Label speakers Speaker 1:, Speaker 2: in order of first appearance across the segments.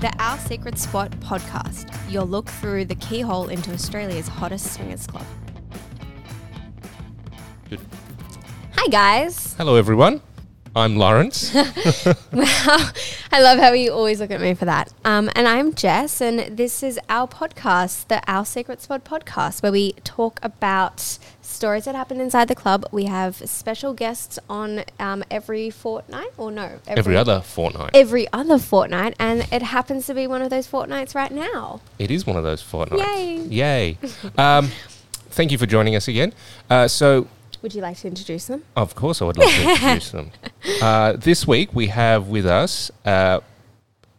Speaker 1: the Our Secret Spot podcast, your look through the keyhole into Australia's hottest swingers club.
Speaker 2: Good.
Speaker 1: Hi, guys.
Speaker 2: Hello, everyone. I'm Lawrence.
Speaker 1: Wow. I love how you always look at me for that. Um, and I'm Jess, and this is our podcast, the Our Secret Spot podcast, where we talk about stories that happen inside the club. We have special guests on um, every fortnight, or no?
Speaker 2: Every other fortnight.
Speaker 1: Every other fortnight, and it happens to be one of those fortnights right now.
Speaker 2: It is one of those fortnights.
Speaker 1: Yay.
Speaker 2: Yay. um, thank you for joining us again. Uh, so,
Speaker 1: Would you like to introduce them?
Speaker 2: of course, I would love to introduce them. Uh, this week, we have with us uh,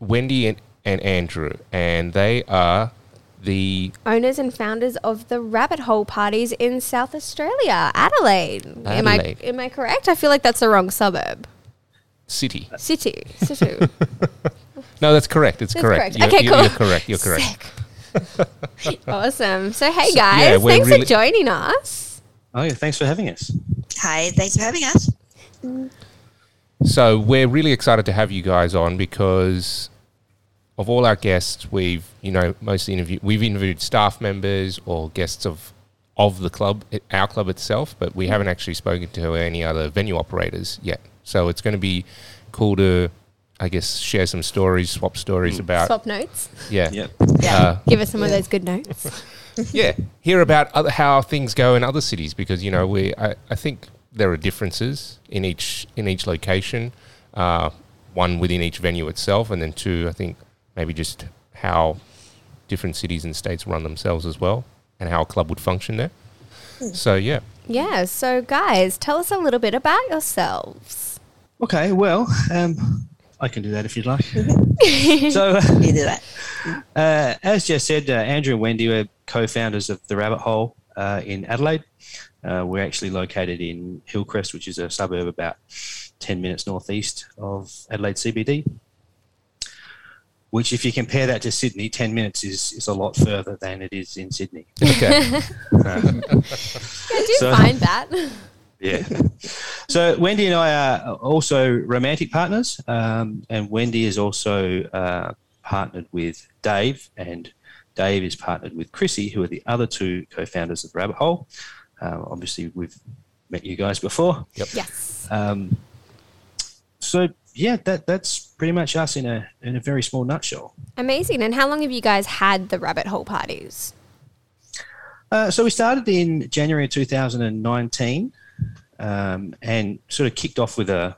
Speaker 2: Wendy and, and Andrew, and they are the
Speaker 1: Owners and founders of the Rabbit Hole parties in South Australia, Adelaide. Am I
Speaker 2: Adelaide.
Speaker 1: am I correct? I feel like that's the wrong suburb.
Speaker 2: city.
Speaker 1: City. City.
Speaker 2: No, that's correct. It's
Speaker 1: That's
Speaker 2: correct.
Speaker 1: correct.
Speaker 2: You're,
Speaker 1: Okay,
Speaker 2: you're-
Speaker 1: cool.
Speaker 2: You're correct. You're correct.
Speaker 1: Sick. awesome. So hey guys,
Speaker 2: yeah, we're
Speaker 1: thanks
Speaker 2: really-
Speaker 1: for joining us.
Speaker 3: Oh, yeah, thanks for having us.
Speaker 4: Hi, thanks for having us.
Speaker 2: So we're really excited to have you guys on because of all our guests, we've you know mostly interviewed we've interviewed staff members or guests of of the club, our club itself, but we haven't actually spoken to any other venue operators yet. So it's going to be cool to, I guess, share some stories, swap stories about
Speaker 1: Swap notes.
Speaker 2: yeah,
Speaker 3: Yeah.
Speaker 2: Uh,
Speaker 1: Give us some of those good notes.
Speaker 2: yeah, hear about other, how things go in other cities because you know we I, I think there are differences in each in each location, uh, one within each venue itself, and then two, I think maybe just how different cities and states run themselves as well, and how a club would function there. So yeah,
Speaker 1: yeah. So guys, tell us a little bit about yourselves.
Speaker 3: Okay, well, um, I can do that if you'd like. so,
Speaker 4: You do that.
Speaker 3: uh, as Jess said, uh, Andrew and Wendy were co-founders of the Rabbit Hole uh, in Adelaide. Uh, we're actually located in Hillcrest, which is a suburb about 10 minutes northeast of Adelaide CBD. Which, if you compare that to Sydney, 10 minutes is, is a lot further than it is in Sydney.
Speaker 2: okay,
Speaker 1: I do
Speaker 3: So-
Speaker 1: find that.
Speaker 3: Yeah. So Wendy and I are also romantic partners, um, and Wendy is also uh, partnered with Dave, and Dave is partnered with Chrissy, who are the other two co-founders of Rabbit Hole. Uh, obviously, we've met you guys before. Yep.
Speaker 1: yes.
Speaker 3: Um, so yeah, that that's pretty much us in a in a very small nutshell.
Speaker 1: Amazing. And how long have you guys had the rabbit hole parties?
Speaker 3: Uh, so we started in January 2019, um, and sort of kicked off with a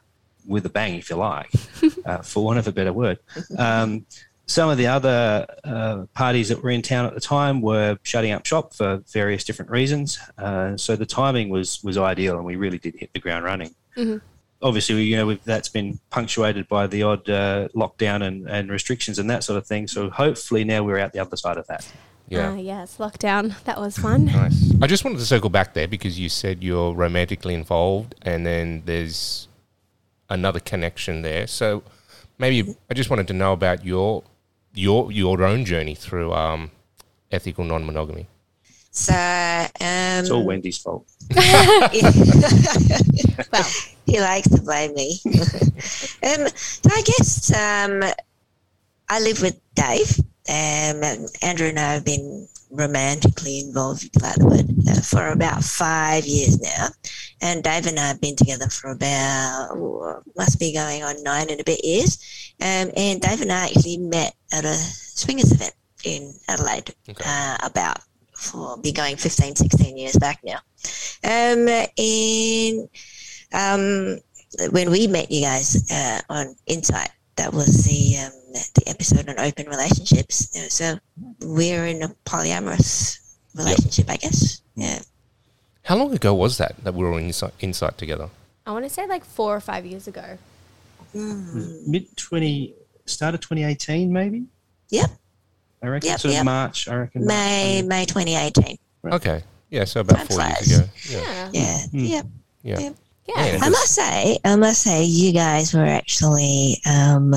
Speaker 3: with a bang, if you like, uh, for want of a better word. Um, some of the other uh, parties that were in town at the time were shutting up shop for various different reasons. Uh, so the timing was was ideal, and we really did hit the ground running.
Speaker 1: Mhm.
Speaker 3: Obviously, you know, we've, that's been punctuated by the odd uh, lockdown and, and restrictions and that sort of thing. So hopefully now we're out the other side of that.
Speaker 2: yeah.
Speaker 1: Ah, yes. Lockdown. That was fun.
Speaker 2: Nice. I just wanted to circle back there because you said you're romantically involved, and then there's another connection there. So maybe I just wanted to know about your your your own journey through um, ethical non-monogamy.
Speaker 4: So, um,
Speaker 3: It's all Wendy's fault.
Speaker 1: Well,
Speaker 4: he likes to blame me. um, so I guess um, I live with Dave. Um, and Andrew and I have been romantically involved with Gladwood uh, for about five years now. And Dave and I have been together for about, oh, must be going on nine and a bit years. Um, and Dave and I actually met at a swingers event in Adelaide
Speaker 2: Okay.
Speaker 4: uh, about, for be going 15, 16 years back now. Um, and um, when we met you guys uh, on Insight, that was the um, the episode on open relationships. So we're in a polyamorous relationship, I guess. Yeah.
Speaker 2: How long ago was that that we were in insight, insight together?
Speaker 1: I want to say like four or five years ago.
Speaker 4: Mm.
Speaker 3: Mid twenty, start of twenty eighteen, maybe.
Speaker 4: Yep.
Speaker 3: I reckon.
Speaker 4: Yep,
Speaker 3: sort of
Speaker 4: yep.
Speaker 3: March. I reckon.
Speaker 4: May
Speaker 3: March.
Speaker 4: May 2018.
Speaker 3: Right.
Speaker 2: Okay, yeah, so about
Speaker 4: Time
Speaker 2: four
Speaker 4: flies.
Speaker 2: years ago. Yeah,
Speaker 1: Yeah.
Speaker 4: Yeah.
Speaker 3: Mm.
Speaker 4: Yep.
Speaker 2: yeah.
Speaker 4: Yep.
Speaker 1: Yeah.
Speaker 2: Yeah.
Speaker 4: I must say, I must say, you guys were actually um,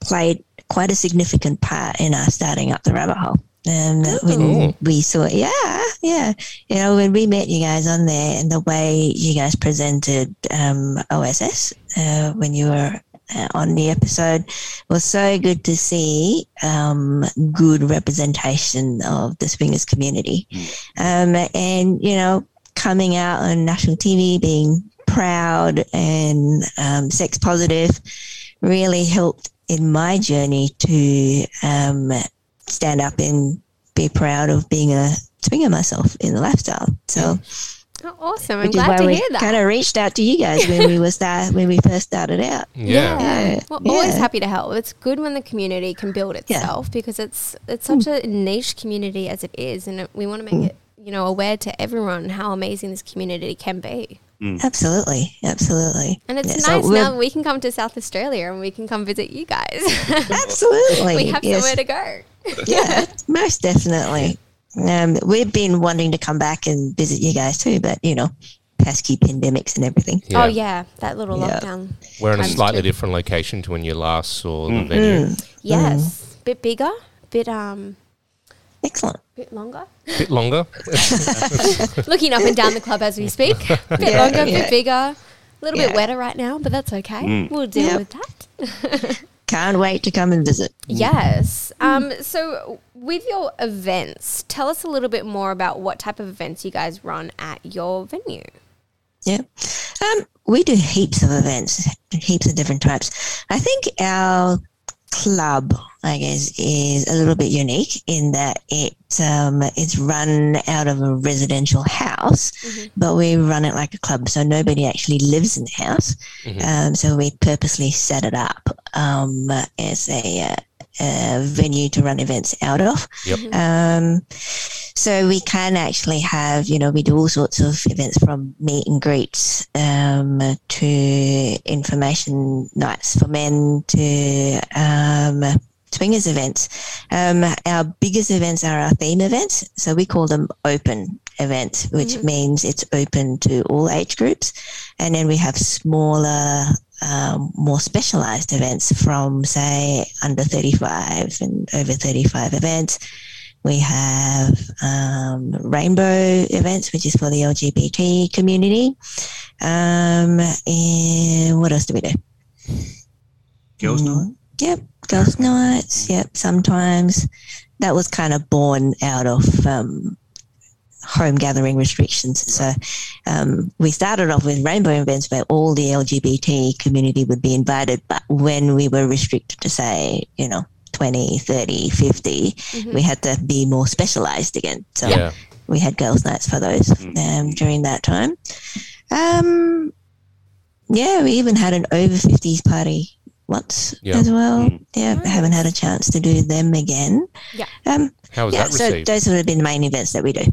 Speaker 4: played quite a significant part in us starting up the rabbit hole. Um, when we saw, yeah, yeah, you know, when we met you guys on there and the way you guys presented um, OSS uh, when you were uh, on the episode. Was so good to see um, good representation of the swingers community. Um, and, you know, coming out on national TV, being proud and um, sex positive really helped in my journey to um, stand up and be proud of being a swinger myself in the lifestyle. So,
Speaker 1: Oh, awesome. I'm
Speaker 4: which is
Speaker 1: glad
Speaker 4: why
Speaker 1: to
Speaker 4: we
Speaker 1: hear that.
Speaker 4: kind of reached out to you guys when we was start when we first started out.
Speaker 2: Yeah.
Speaker 4: Yeah.
Speaker 1: We're always
Speaker 4: Yeah.
Speaker 1: happy to help. It's good when the community can build itself because it's it's such a niche community as it is, and it, we want to make it you know aware to everyone how amazing this community can be.
Speaker 4: Absolutely, absolutely.
Speaker 1: And it's
Speaker 4: Yeah,
Speaker 1: nice
Speaker 4: we're-
Speaker 1: now we can come to South Australia and we can come visit you guys.
Speaker 4: Absolutely,
Speaker 1: we have
Speaker 4: yes.
Speaker 1: somewhere to go.
Speaker 4: yeah, most definitely. Um, we've been wanting to come back and visit you guys too, but you know, pesky pandemics and everything.
Speaker 2: Yeah.
Speaker 1: Oh yeah, that little
Speaker 4: Yeah.
Speaker 1: lockdown.
Speaker 2: We're in a slightly
Speaker 1: two.
Speaker 2: different location to when you last saw the venue.
Speaker 1: Yes, bit bigger, bit um,
Speaker 4: Excellent.
Speaker 1: bit longer.
Speaker 2: A bit longer.
Speaker 1: Looking up and down the club as we speak. A bit
Speaker 4: Yeah,
Speaker 1: longer,
Speaker 4: yeah.
Speaker 1: bit bigger. A little bit wetter right now, but that's okay. We'll deal
Speaker 4: Yep.
Speaker 1: with that.
Speaker 4: Can't wait to come and visit.
Speaker 1: Yes. Um, so, with your events, tell us a little bit more about what type of events you guys run at your venue.
Speaker 4: Yeah. Um, we do heaps of events, heaps of different types. I think our club, I guess, is a little bit unique in that it um, it's run out of a residential house, but we run it like a club, so nobody actually lives in the house. Um, so we purposely set it up um, as a, uh, a venue to run events out of.
Speaker 2: Yep.
Speaker 4: So we can actually have, you know, we do all sorts of events from meet and greets um, to information nights for men to um, swingers events. Um, our biggest events are our theme events. So we call them open events, which means it's open to all age groups. And then we have smaller, um, more specialized events from, say, under 35 and over 35 events. We have um, rainbow events, which is for the LGBT community. Um, and what else do we do?
Speaker 3: Girls' night.
Speaker 4: Yep, girls' nights. Yep, sometimes that was kind of born out of um, home gathering restrictions. So um, we started off with rainbow events where all the LGBT community would be invited, but when we were restricted to say, you know, 20, 30, 50, we had to be more specialized again. So
Speaker 2: Yeah.
Speaker 4: we had girls' nights for those um, during that time. Um, yeah, we even had an over 50s party once
Speaker 2: Yeah.
Speaker 4: as well.
Speaker 3: Mm.
Speaker 4: Yeah, I haven't had a chance to do them again.
Speaker 1: Yeah.
Speaker 4: Um,
Speaker 2: How was
Speaker 4: yeah,
Speaker 2: that
Speaker 4: so those would have been the main events that we do.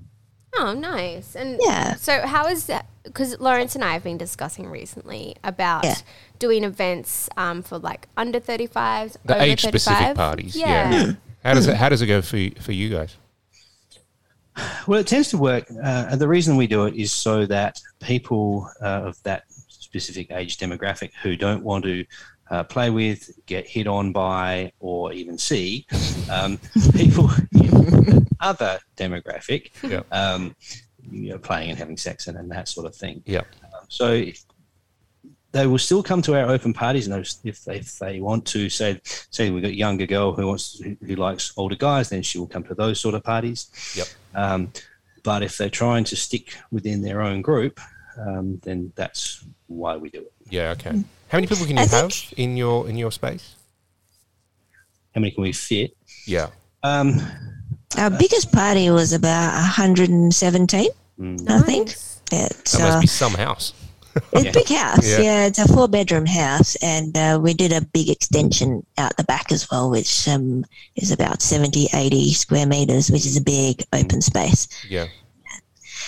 Speaker 1: Oh, nice. And
Speaker 4: Yeah.
Speaker 1: so, how is that? Because Lawrence and I have been discussing recently about
Speaker 4: Yeah.
Speaker 1: doing events um, for like under 35s,
Speaker 2: the
Speaker 1: over
Speaker 2: age specific parties.
Speaker 1: Yeah.
Speaker 2: Yeah. How does it how does it go for you, for you guys?
Speaker 3: Well, it tends to work, uh, and the reason we do it is so that people uh, of that specific age demographic who don't want to uh, play with, get hit on by, or even see um, people in other demographic,
Speaker 2: Yeah.
Speaker 3: um, you know, playing and having sex and, and that sort of thing.
Speaker 2: Yeah.
Speaker 3: So if- they will still come to our open parties, and those- if they, if they want to say say we've got a younger girl who wants who, who likes older guys, then she will come to those sort of parties.
Speaker 2: Yep.
Speaker 3: Um, but if they're trying to stick within their own group, um, then that's why we do it.
Speaker 2: Yeah. Okay. How many people can you
Speaker 4: I
Speaker 2: have
Speaker 4: think-
Speaker 2: in your in your space?
Speaker 3: How many can we fit?
Speaker 2: Yeah.
Speaker 3: Um,
Speaker 4: Our biggest party was about 117,
Speaker 3: mm,
Speaker 4: I think.
Speaker 1: Nice.
Speaker 4: Yeah,
Speaker 2: That
Speaker 4: so
Speaker 2: must be some house.
Speaker 4: it's
Speaker 3: Yeah.
Speaker 4: a big house.
Speaker 2: Yeah.
Speaker 4: Yeah. it's a four bedroom house, and uh, we did a big extension out the back as well, which um, is about 70, 80 square meters, which is a big open space.
Speaker 2: Yeah.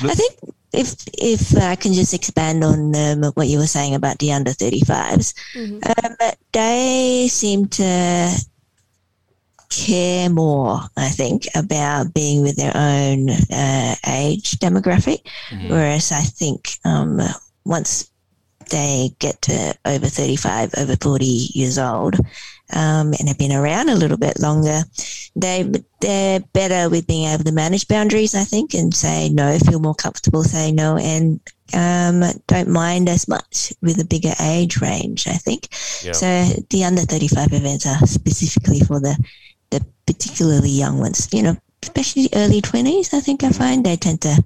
Speaker 4: I think if if I can just expand on um, what you were saying about the under 35s,
Speaker 1: Mhm.
Speaker 4: um, they seem to care more, I think, about being with their own uh, age demographic.
Speaker 2: Mhm.
Speaker 4: Whereas I think um, once they get to over 35, over 40 years old, um, and have been around a little bit longer, they they're better with being able to manage boundaries, I think, and say no, feel more comfortable saying no, and um, don't mind as much with a bigger age range. I think.
Speaker 2: Yeah.
Speaker 4: So the under 35 events are specifically for the the particularly young ones. You know, especially the early 20s. I think I find they tend to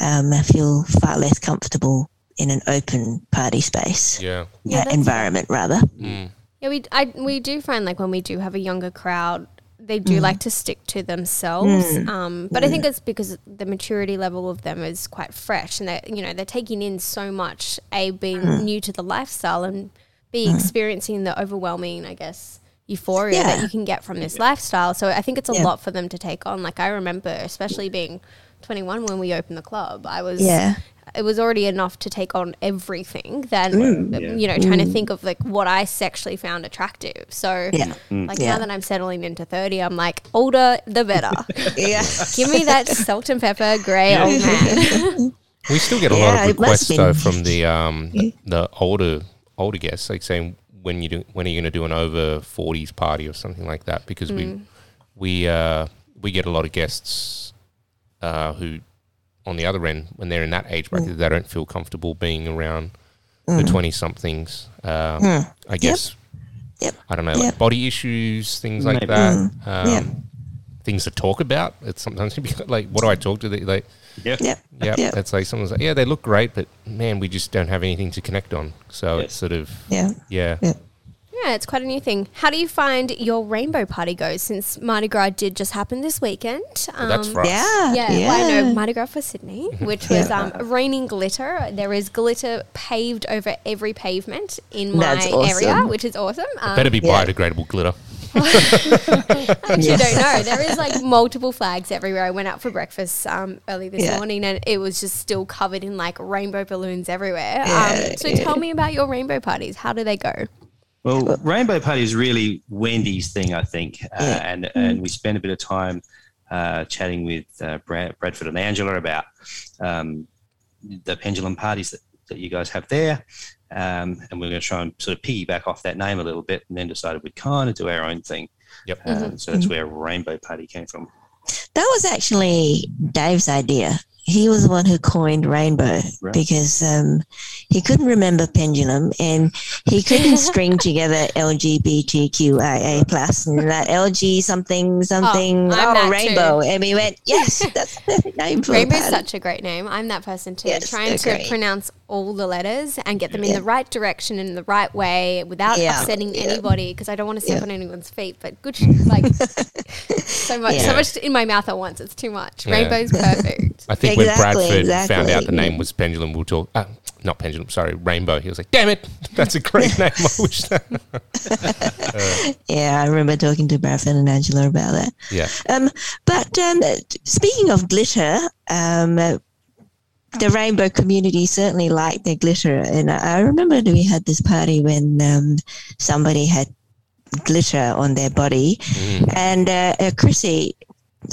Speaker 4: um, feel far less comfortable in an open party space
Speaker 2: Yeah.
Speaker 1: Yeah,
Speaker 4: uh,
Speaker 1: that's-
Speaker 4: environment, rather.
Speaker 2: Mm.
Speaker 1: Yeah, we I, we do find like when we do have a younger crowd, they do
Speaker 4: Mm.
Speaker 1: like to stick to themselves. Um, but I think it's because the maturity level of them is quite fresh, and they you know they're taking in so much. A being
Speaker 4: Mm.
Speaker 1: new to the lifestyle, and b experiencing the overwhelming, I guess, euphoria that you can get from this lifestyle. So I think it's a
Speaker 4: Yeah.
Speaker 1: lot for them to take on. Like I remember, especially being 21 when we opened the club, I was
Speaker 4: Yeah.
Speaker 1: it was already enough to take on everything that mm.
Speaker 3: Yeah.
Speaker 1: you know trying to think of like what i sexually found attractive so
Speaker 4: Yeah. Mm.
Speaker 1: like
Speaker 4: Yeah.
Speaker 1: now that i'm settling into 30 i'm like older the better
Speaker 4: Yeah.
Speaker 1: give me that salt and pepper gray
Speaker 3: Yeah.
Speaker 1: old man
Speaker 2: We still get a
Speaker 4: Yeah,
Speaker 2: lot of
Speaker 4: it
Speaker 2: requests though from the um the older older guests, like saying when you do when are you going to do an over forties party or something like that? Because we we uh, we get a lot of guests uh, who on the other end when they're in that age bracket they don't feel comfortable being around the twenty somethings. Um, I guess
Speaker 4: Yep. yep.
Speaker 2: I don't know,
Speaker 4: Yep.
Speaker 2: like body issues, things like
Speaker 3: Maybe.
Speaker 2: that. Um,
Speaker 4: Yep.
Speaker 2: Things to talk about. It's sometimes like, what do I talk to? The, like,
Speaker 3: Yeah.
Speaker 4: Yep.
Speaker 2: yeah,
Speaker 4: Yep.
Speaker 2: it's like someone's like, yeah, they look great, but man, we just don't have anything to connect on. So
Speaker 3: Yes.
Speaker 2: it's sort of,
Speaker 4: Yeah.
Speaker 2: yeah,
Speaker 4: Yeah.
Speaker 1: yeah it's quite a new thing how do you find your rainbow party goes since mardi gras did just happen this weekend
Speaker 2: Well, that's
Speaker 1: Um,
Speaker 2: for us.
Speaker 4: Yeah.
Speaker 1: Yeah,
Speaker 4: Yeah.
Speaker 1: well, I know Mardi Gras for Sydney, which was um, raining glitter. There is glitter paved over every pavement in my
Speaker 4: awesome.
Speaker 1: area, which is awesome. Um,
Speaker 2: Better be
Speaker 4: Yeah.
Speaker 2: biodegradable glitter.
Speaker 1: I actually
Speaker 4: Yeah.
Speaker 1: don't know. There is like multiple flags everywhere. I went out for breakfast um, early this
Speaker 4: Yeah.
Speaker 1: morning, and it was just still covered in like rainbow balloons everywhere.
Speaker 4: Yeah,
Speaker 1: um, so
Speaker 4: yeah.
Speaker 1: tell me about your rainbow parties. How do they go?
Speaker 3: Well, Rainbow Party is really Wendy's thing, I think, uh,
Speaker 4: Yeah.
Speaker 3: and and we spent a bit of time uh, chatting with uh, Brad, Bradford and Angela about um, the pendulum parties that, that you guys have there, um, and we're going to try and sort of piggyback off that name a little bit, and then decided we'd kind of do our own thing.
Speaker 2: Yep.
Speaker 3: Um, So that's where Rainbow Party came from.
Speaker 4: That was actually Dave's idea. He was the one who coined rainbow
Speaker 3: Right.
Speaker 4: because um, he couldn't remember pendulum and he couldn't string together LGBTQIA plus and that LG something something
Speaker 1: I'm that
Speaker 4: oh,
Speaker 1: too.
Speaker 4: rainbow and we went yes that's the name for
Speaker 1: Rainbow's
Speaker 4: a party.
Speaker 1: such a great name. I'm that person too.
Speaker 4: Yes,
Speaker 1: Trying to
Speaker 4: great.
Speaker 1: pronounce all the letters and get them in
Speaker 4: Yeah.
Speaker 1: the right direction in the right way without
Speaker 4: Yeah,
Speaker 1: upsetting
Speaker 4: yeah.
Speaker 1: anybody because I don't want to step
Speaker 4: Yeah.
Speaker 1: on anyone's feet. But good, like so much, so much in my mouth at once. It's too much.
Speaker 2: Yeah.
Speaker 1: Rainbow's perfect.
Speaker 2: I think when
Speaker 4: Exactly,
Speaker 2: Bradford found out the name was pendulum, we'll talk, uh, not pendulum, sorry, rainbow. He was like, damn it, that's a great name. I wish that.
Speaker 4: yeah I remember talking to Bradford and Angela about that
Speaker 2: Yeah.
Speaker 4: Um, but um, speaking of glitter, um, the rainbow community certainly liked their glitter. And I remember that we had this party when um, somebody had glitter on their body.
Speaker 2: Mm.
Speaker 4: And uh, uh, Chrissy,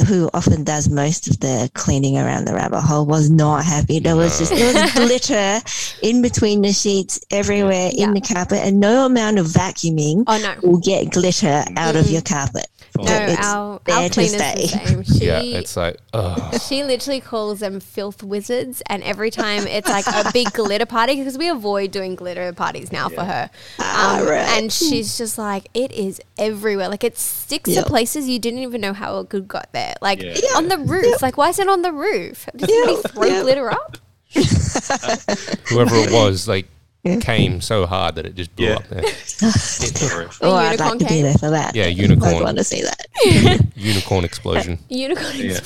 Speaker 4: who often does most of the cleaning around the rabbit hole, was not happy. There was just there was glitter in between the sheets everywhere
Speaker 1: Yeah.
Speaker 4: in the carpet, and no amount of vacuuming
Speaker 1: Oh no.
Speaker 4: will get glitter out of your carpet.
Speaker 1: No,
Speaker 4: It's
Speaker 1: our,
Speaker 4: there
Speaker 1: our
Speaker 4: to
Speaker 1: cleaner's the same. She,
Speaker 2: Yeah. It's like, oh,
Speaker 1: she literally calls them filth wizards, and every time it's like a big glitter party because we avoid doing glitter parties now for her. Um,
Speaker 4: Ah, right.
Speaker 1: And she's just like, it is everywhere. Like it sticks
Speaker 4: Yep.
Speaker 1: to places you didn't even know how it could got there. Like
Speaker 3: Yeah.
Speaker 1: on the roof. Like why is it on the roof? Does somebody throw glitter up?
Speaker 2: whoever it was, like, came so hard that it just blew
Speaker 3: Yeah.
Speaker 2: up there.
Speaker 4: Oh, I'd
Speaker 1: unicorn
Speaker 4: like to be there for that.
Speaker 2: Yeah, unicorn.
Speaker 4: I'd
Speaker 2: unicorn.
Speaker 4: want to see that.
Speaker 2: Unicorn explosion.
Speaker 1: Unicorn.
Speaker 3: Yeah.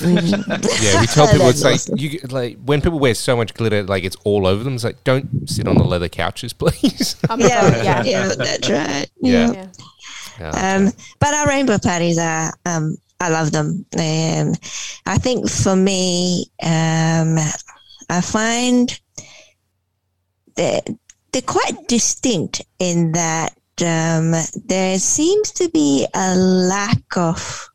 Speaker 2: Yeah, we tell
Speaker 4: Oh,
Speaker 2: people it's
Speaker 4: that's
Speaker 2: like you like when people wear so much glitter, like it's all over them. It's like don't sit on the leather couches, please.
Speaker 1: My
Speaker 4: Yeah,
Speaker 1: yeah.
Speaker 4: yeah, that's right.
Speaker 2: Yeah.
Speaker 1: Yeah.
Speaker 2: Yeah.
Speaker 4: Um, but our rainbow parties are, um, I love them. Um, I think for me, um, I find that they're quite distinct in that um, there seems to be a lack of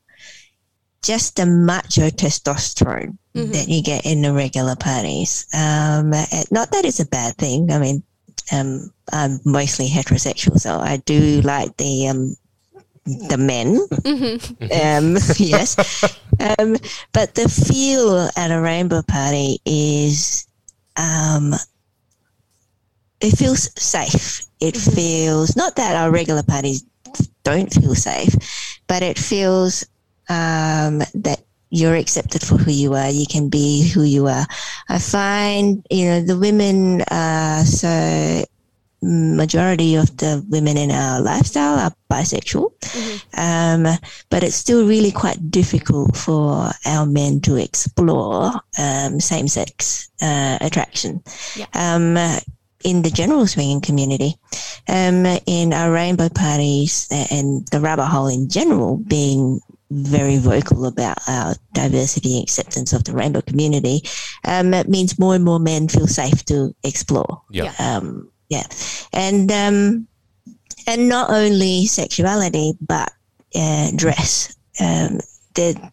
Speaker 4: just the macho testosterone
Speaker 1: Mhm.
Speaker 4: that you get in the regular parties. Um, eh, not that it's a bad thing. I mean, um, I'm mostly heterosexual, so I do like the um, the men. Um, yes, um, but the feel at a rainbow party is um, it feels safe. It feels not that our regular parties don't feel safe, but it feels um, that you're accepted for who you are. You can be who you are. I find you know the women are so majority of the women in our lifestyle are bisexual, um, but it's still really quite difficult for our men to explore um, same-sex uh, attraction.
Speaker 1: Yeah.
Speaker 4: Um, in the general swinging community, um, in our rainbow parties and the rabbit hole in general, being very vocal about our diversity and acceptance of the rainbow community, um, it means more and more men feel safe to explore.
Speaker 2: Yeah.
Speaker 4: Um, yeah, and um, and not only sexuality but uh, dress. Um, the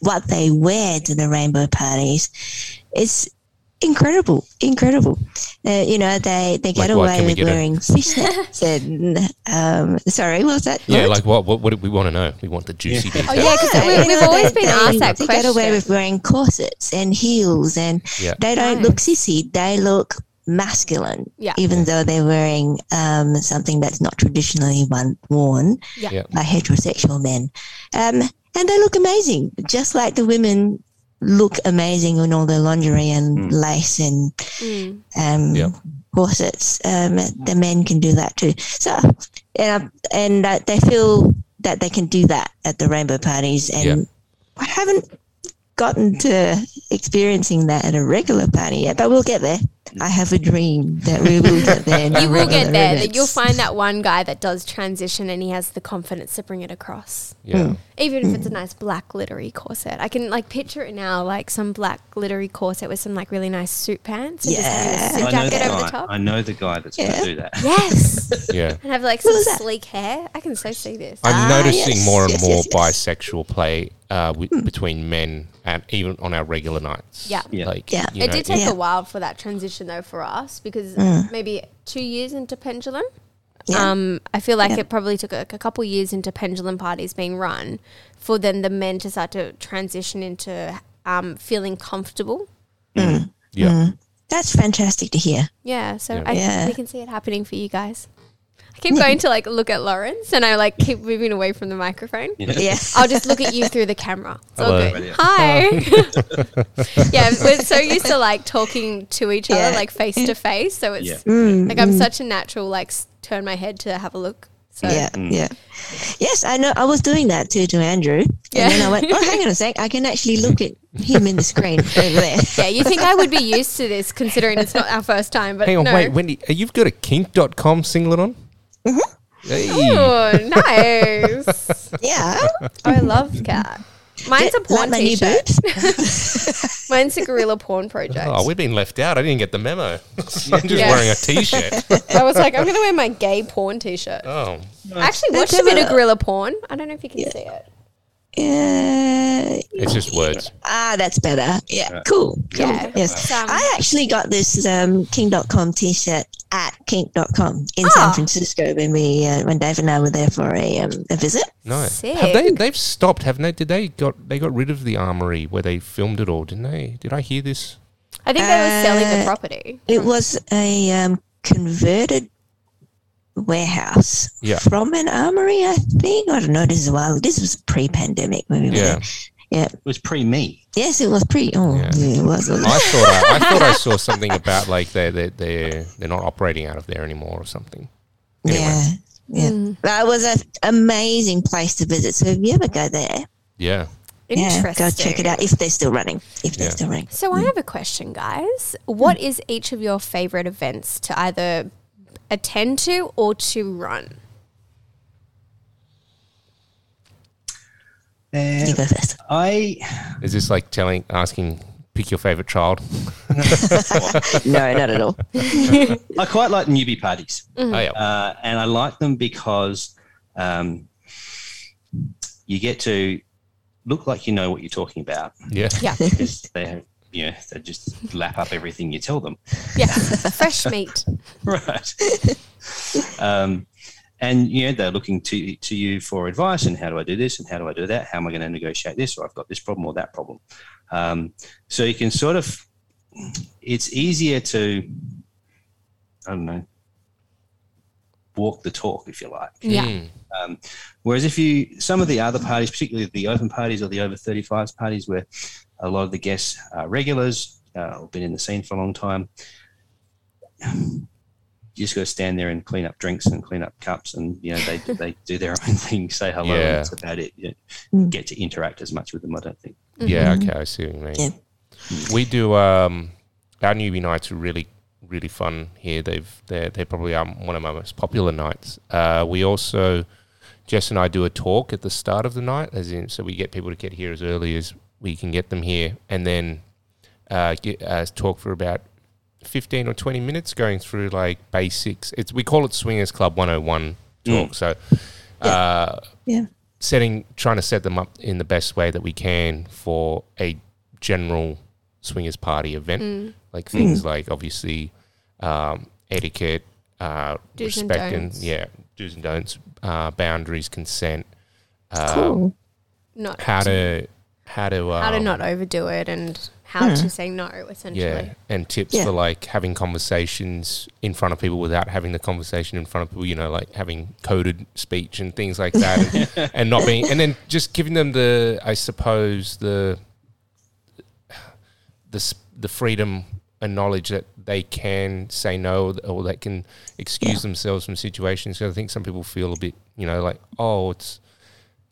Speaker 4: what they wear to the rainbow parties is incredible, incredible. Uh, you know, they they get
Speaker 2: Like
Speaker 4: away
Speaker 2: Can
Speaker 4: with
Speaker 2: get a-
Speaker 4: wearing fishnets and um, sorry, what was that?
Speaker 2: Yeah,
Speaker 4: Lawrence?
Speaker 2: like what? What, what do we want to know? We want the juicy
Speaker 3: Yeah.
Speaker 2: details.
Speaker 1: Oh, yeah, 'cause
Speaker 4: Yeah,
Speaker 1: we,
Speaker 4: you
Speaker 1: we've
Speaker 4: know,
Speaker 1: always
Speaker 4: they-
Speaker 1: been asked that
Speaker 4: they
Speaker 1: question.
Speaker 4: get away with wearing corsets and heels, and
Speaker 2: Yeah.
Speaker 4: they don't
Speaker 1: Nice.
Speaker 4: look sissy. They look masculine,
Speaker 1: Yeah.
Speaker 4: even though they're wearing um, something that's not traditionally one, worn
Speaker 1: Yeah.
Speaker 2: Yeah.
Speaker 4: by heterosexual men. Um, and they look amazing, just like the women look amazing in all their lingerie and
Speaker 3: Mm.
Speaker 4: lace and
Speaker 1: Mm.
Speaker 4: um,
Speaker 2: Yeah.
Speaker 4: corsets. Um, the men can do that too. So, and, and uh, they feel that they can do that at the rainbow parties. And
Speaker 2: Yeah.
Speaker 4: I haven't gotten to experiencing that at a regular party yet, but we'll get there. I have a dream that we will get there.
Speaker 1: You will get there. That you'll find that one guy that does transition and he has the confidence to bring it across.
Speaker 2: Yeah.
Speaker 1: Even if it's a nice black glittery corset. I can like picture it now, like some black glittery corset with some like really nice suit pants and just having a
Speaker 4: Yeah.
Speaker 1: suit
Speaker 3: I know the
Speaker 1: jacket over the
Speaker 3: guy.
Speaker 1: top.
Speaker 3: I know the guy that's
Speaker 4: Yeah.
Speaker 3: going to do that.
Speaker 1: Yes.
Speaker 2: Yeah.
Speaker 1: and have like some sleek hair. I can so see this.
Speaker 2: I'm
Speaker 4: Ah,
Speaker 2: noticing
Speaker 4: yes,
Speaker 2: more and
Speaker 4: yes,
Speaker 2: more
Speaker 4: yes, yes.
Speaker 2: bisexual play uh, wi- between men and even on our regular nights.
Speaker 1: Yeah.
Speaker 3: Yeah.
Speaker 2: Like,
Speaker 4: Yeah.
Speaker 1: it
Speaker 2: know,
Speaker 1: did take
Speaker 4: Yeah.
Speaker 1: a while for that transition though for us because
Speaker 4: Mm.
Speaker 1: maybe two years into pendulum.
Speaker 4: Yeah.
Speaker 1: Um, I feel like
Speaker 4: Yeah.
Speaker 1: it probably took a, a couple years into pendulum parties being run for then the men to start to transition into um, feeling comfortable.
Speaker 2: yeah.
Speaker 4: Mm. That's fantastic to hear.
Speaker 1: Yeah, so
Speaker 2: Yeah.
Speaker 1: I,
Speaker 4: Yeah.
Speaker 1: we can see it happening for you guys. I keep going to like look at Lawrence and I like keep moving away from the microphone.
Speaker 4: Yeah.
Speaker 1: I'll just look at you through the camera. It's all
Speaker 2: Hello.
Speaker 1: good. Hi. yeah, we're so used to like talking to each other,
Speaker 4: Yeah.
Speaker 1: like face to face. So it's
Speaker 3: Yeah.
Speaker 4: Mm,
Speaker 1: like I'm such a natural, like s- turn my head to have a look. So
Speaker 4: yeah, yeah. Yes, I know. I was doing that too to Andrew,
Speaker 1: Yeah.
Speaker 4: and then I went, "Oh, hang on a sec! I can actually look at him in the screen over there."
Speaker 1: yeah, you think I would be used to this considering it's not our first time, but
Speaker 2: Hang on,
Speaker 1: no.
Speaker 2: wait, Wendy, uh, you've got a kink.com singlet on?
Speaker 4: Mm-hmm.
Speaker 2: Hey.
Speaker 1: Oh, nice.
Speaker 4: Yeah,
Speaker 1: Oh, I love cat. Mine's a
Speaker 4: like
Speaker 1: porn
Speaker 4: my new
Speaker 1: t-shirt. Mine's a gorilla porn project.
Speaker 2: Oh, we've been left out. I didn't get the memo. I'm just
Speaker 1: Yeah.
Speaker 2: wearing a t-shirt.
Speaker 1: I was like, I'm gonna wear my gay porn t-shirt.
Speaker 2: Oh,
Speaker 1: I actually
Speaker 4: Let's
Speaker 1: watched a bit of
Speaker 4: a-
Speaker 1: gorilla porn. I don't know if you can see it.
Speaker 4: Yeah.
Speaker 2: it's just words.
Speaker 4: Ah, that's better. Yeah, cool. cool.
Speaker 1: Yeah.
Speaker 4: Yes.
Speaker 1: Um,
Speaker 4: I actually got this um, Kink.com t-shirt at Kink.com in
Speaker 1: Ah.
Speaker 4: San Francisco when we uh, when Dave and I were there for a um, a visit.
Speaker 2: No,
Speaker 1: Sick.
Speaker 2: have they? They've stopped, haven't they? Did they got they got rid of the armory where they filmed it all? Didn't they? Did I hear this?
Speaker 1: I think they were selling the
Speaker 4: Uh,
Speaker 1: property.
Speaker 4: It was a um, converted warehouse
Speaker 2: Yeah.
Speaker 4: from an armory, I think. I don't know. This is a while. This was pre-pandemic when
Speaker 2: Yeah.
Speaker 4: Yeah.
Speaker 3: It was pre me.
Speaker 4: Yes, it was pre. Oh,
Speaker 2: Yeah.
Speaker 4: yeah. it was.
Speaker 2: I thought I, I thought I saw something about like they they they they're not operating out of there anymore or something. Anyway.
Speaker 4: Yeah. Yeah.
Speaker 1: Mm.
Speaker 4: That was an amazing place to visit. So if you ever go there,
Speaker 2: Yeah.
Speaker 4: yeah,
Speaker 1: Interesting.
Speaker 4: go check it out if they're still running. If they're
Speaker 2: Yeah.
Speaker 4: still running.
Speaker 1: So I have a question, guys. What is each of your favorite events to either attend to or to run?
Speaker 3: And
Speaker 4: You go first.
Speaker 3: I
Speaker 2: Is this like telling asking pick your favorite child?
Speaker 4: no, not at all.
Speaker 3: I quite like newbie parties,
Speaker 2: Oh yeah.
Speaker 3: uh, and I like them because um, you get to look like you know what you're talking about
Speaker 2: Yeah.
Speaker 1: Yeah.
Speaker 3: because they have you know, they just lap up everything you tell them.
Speaker 1: Yeah, fresh meat.
Speaker 3: right. um, and you know they're looking to to you for advice and how do I do this and how do I do that? How am I going to negotiate this? Or I've got this problem or that problem. Um, so you can sort of, it's easier to, I don't know, walk the talk if you like.
Speaker 1: Yeah.
Speaker 2: Mm.
Speaker 3: Um, whereas if you, some of the other parties, particularly the open parties or the over 35s parties, where a lot of the guests are regulars, uh, or been in the scene for a long time, you just got to stand there and clean up drinks and clean up cups, and you know they they do their own thing, say hello,
Speaker 2: Yeah.
Speaker 3: and that's about it. You
Speaker 4: Mm.
Speaker 3: get to interact as much with them, I don't think.
Speaker 2: Yeah,
Speaker 1: Mhm.
Speaker 2: okay, I see what you mean.
Speaker 4: Yeah.
Speaker 2: We do um, our newbie nights are really really fun here. They've they're they probably are one of my most popular nights. Uh, we also Jess and I do a talk at the start of the night, as in so we get people to get here as early as we can get them here, and then uh, get uh, talk for about. 15 or 20 minutes going through like basics it's we call it swingers club 101 talk so uh
Speaker 4: Yeah.
Speaker 2: setting trying to set them up in the best way that we can for a general swingers party event
Speaker 1: Mm.
Speaker 2: like things like obviously um, etiquette uh,
Speaker 1: Do's
Speaker 2: respect and,
Speaker 1: don'ts.
Speaker 2: yeah do's and don'ts uh, boundaries consent uh,
Speaker 4: Cool.
Speaker 1: Not
Speaker 2: how to how to um,
Speaker 1: how to not overdo it and how
Speaker 4: Hmm.
Speaker 1: to say no essentially.
Speaker 2: yeah and tips
Speaker 4: Yeah.
Speaker 2: for like having conversations in front of people without having the conversation in front of people you know like having coded speech and things like that and, and not being and then just giving them the i suppose the the the freedom and knowledge that they can say no or they can excuse themselves from situations. So I think some people feel a bit, you know, like, oh, it's,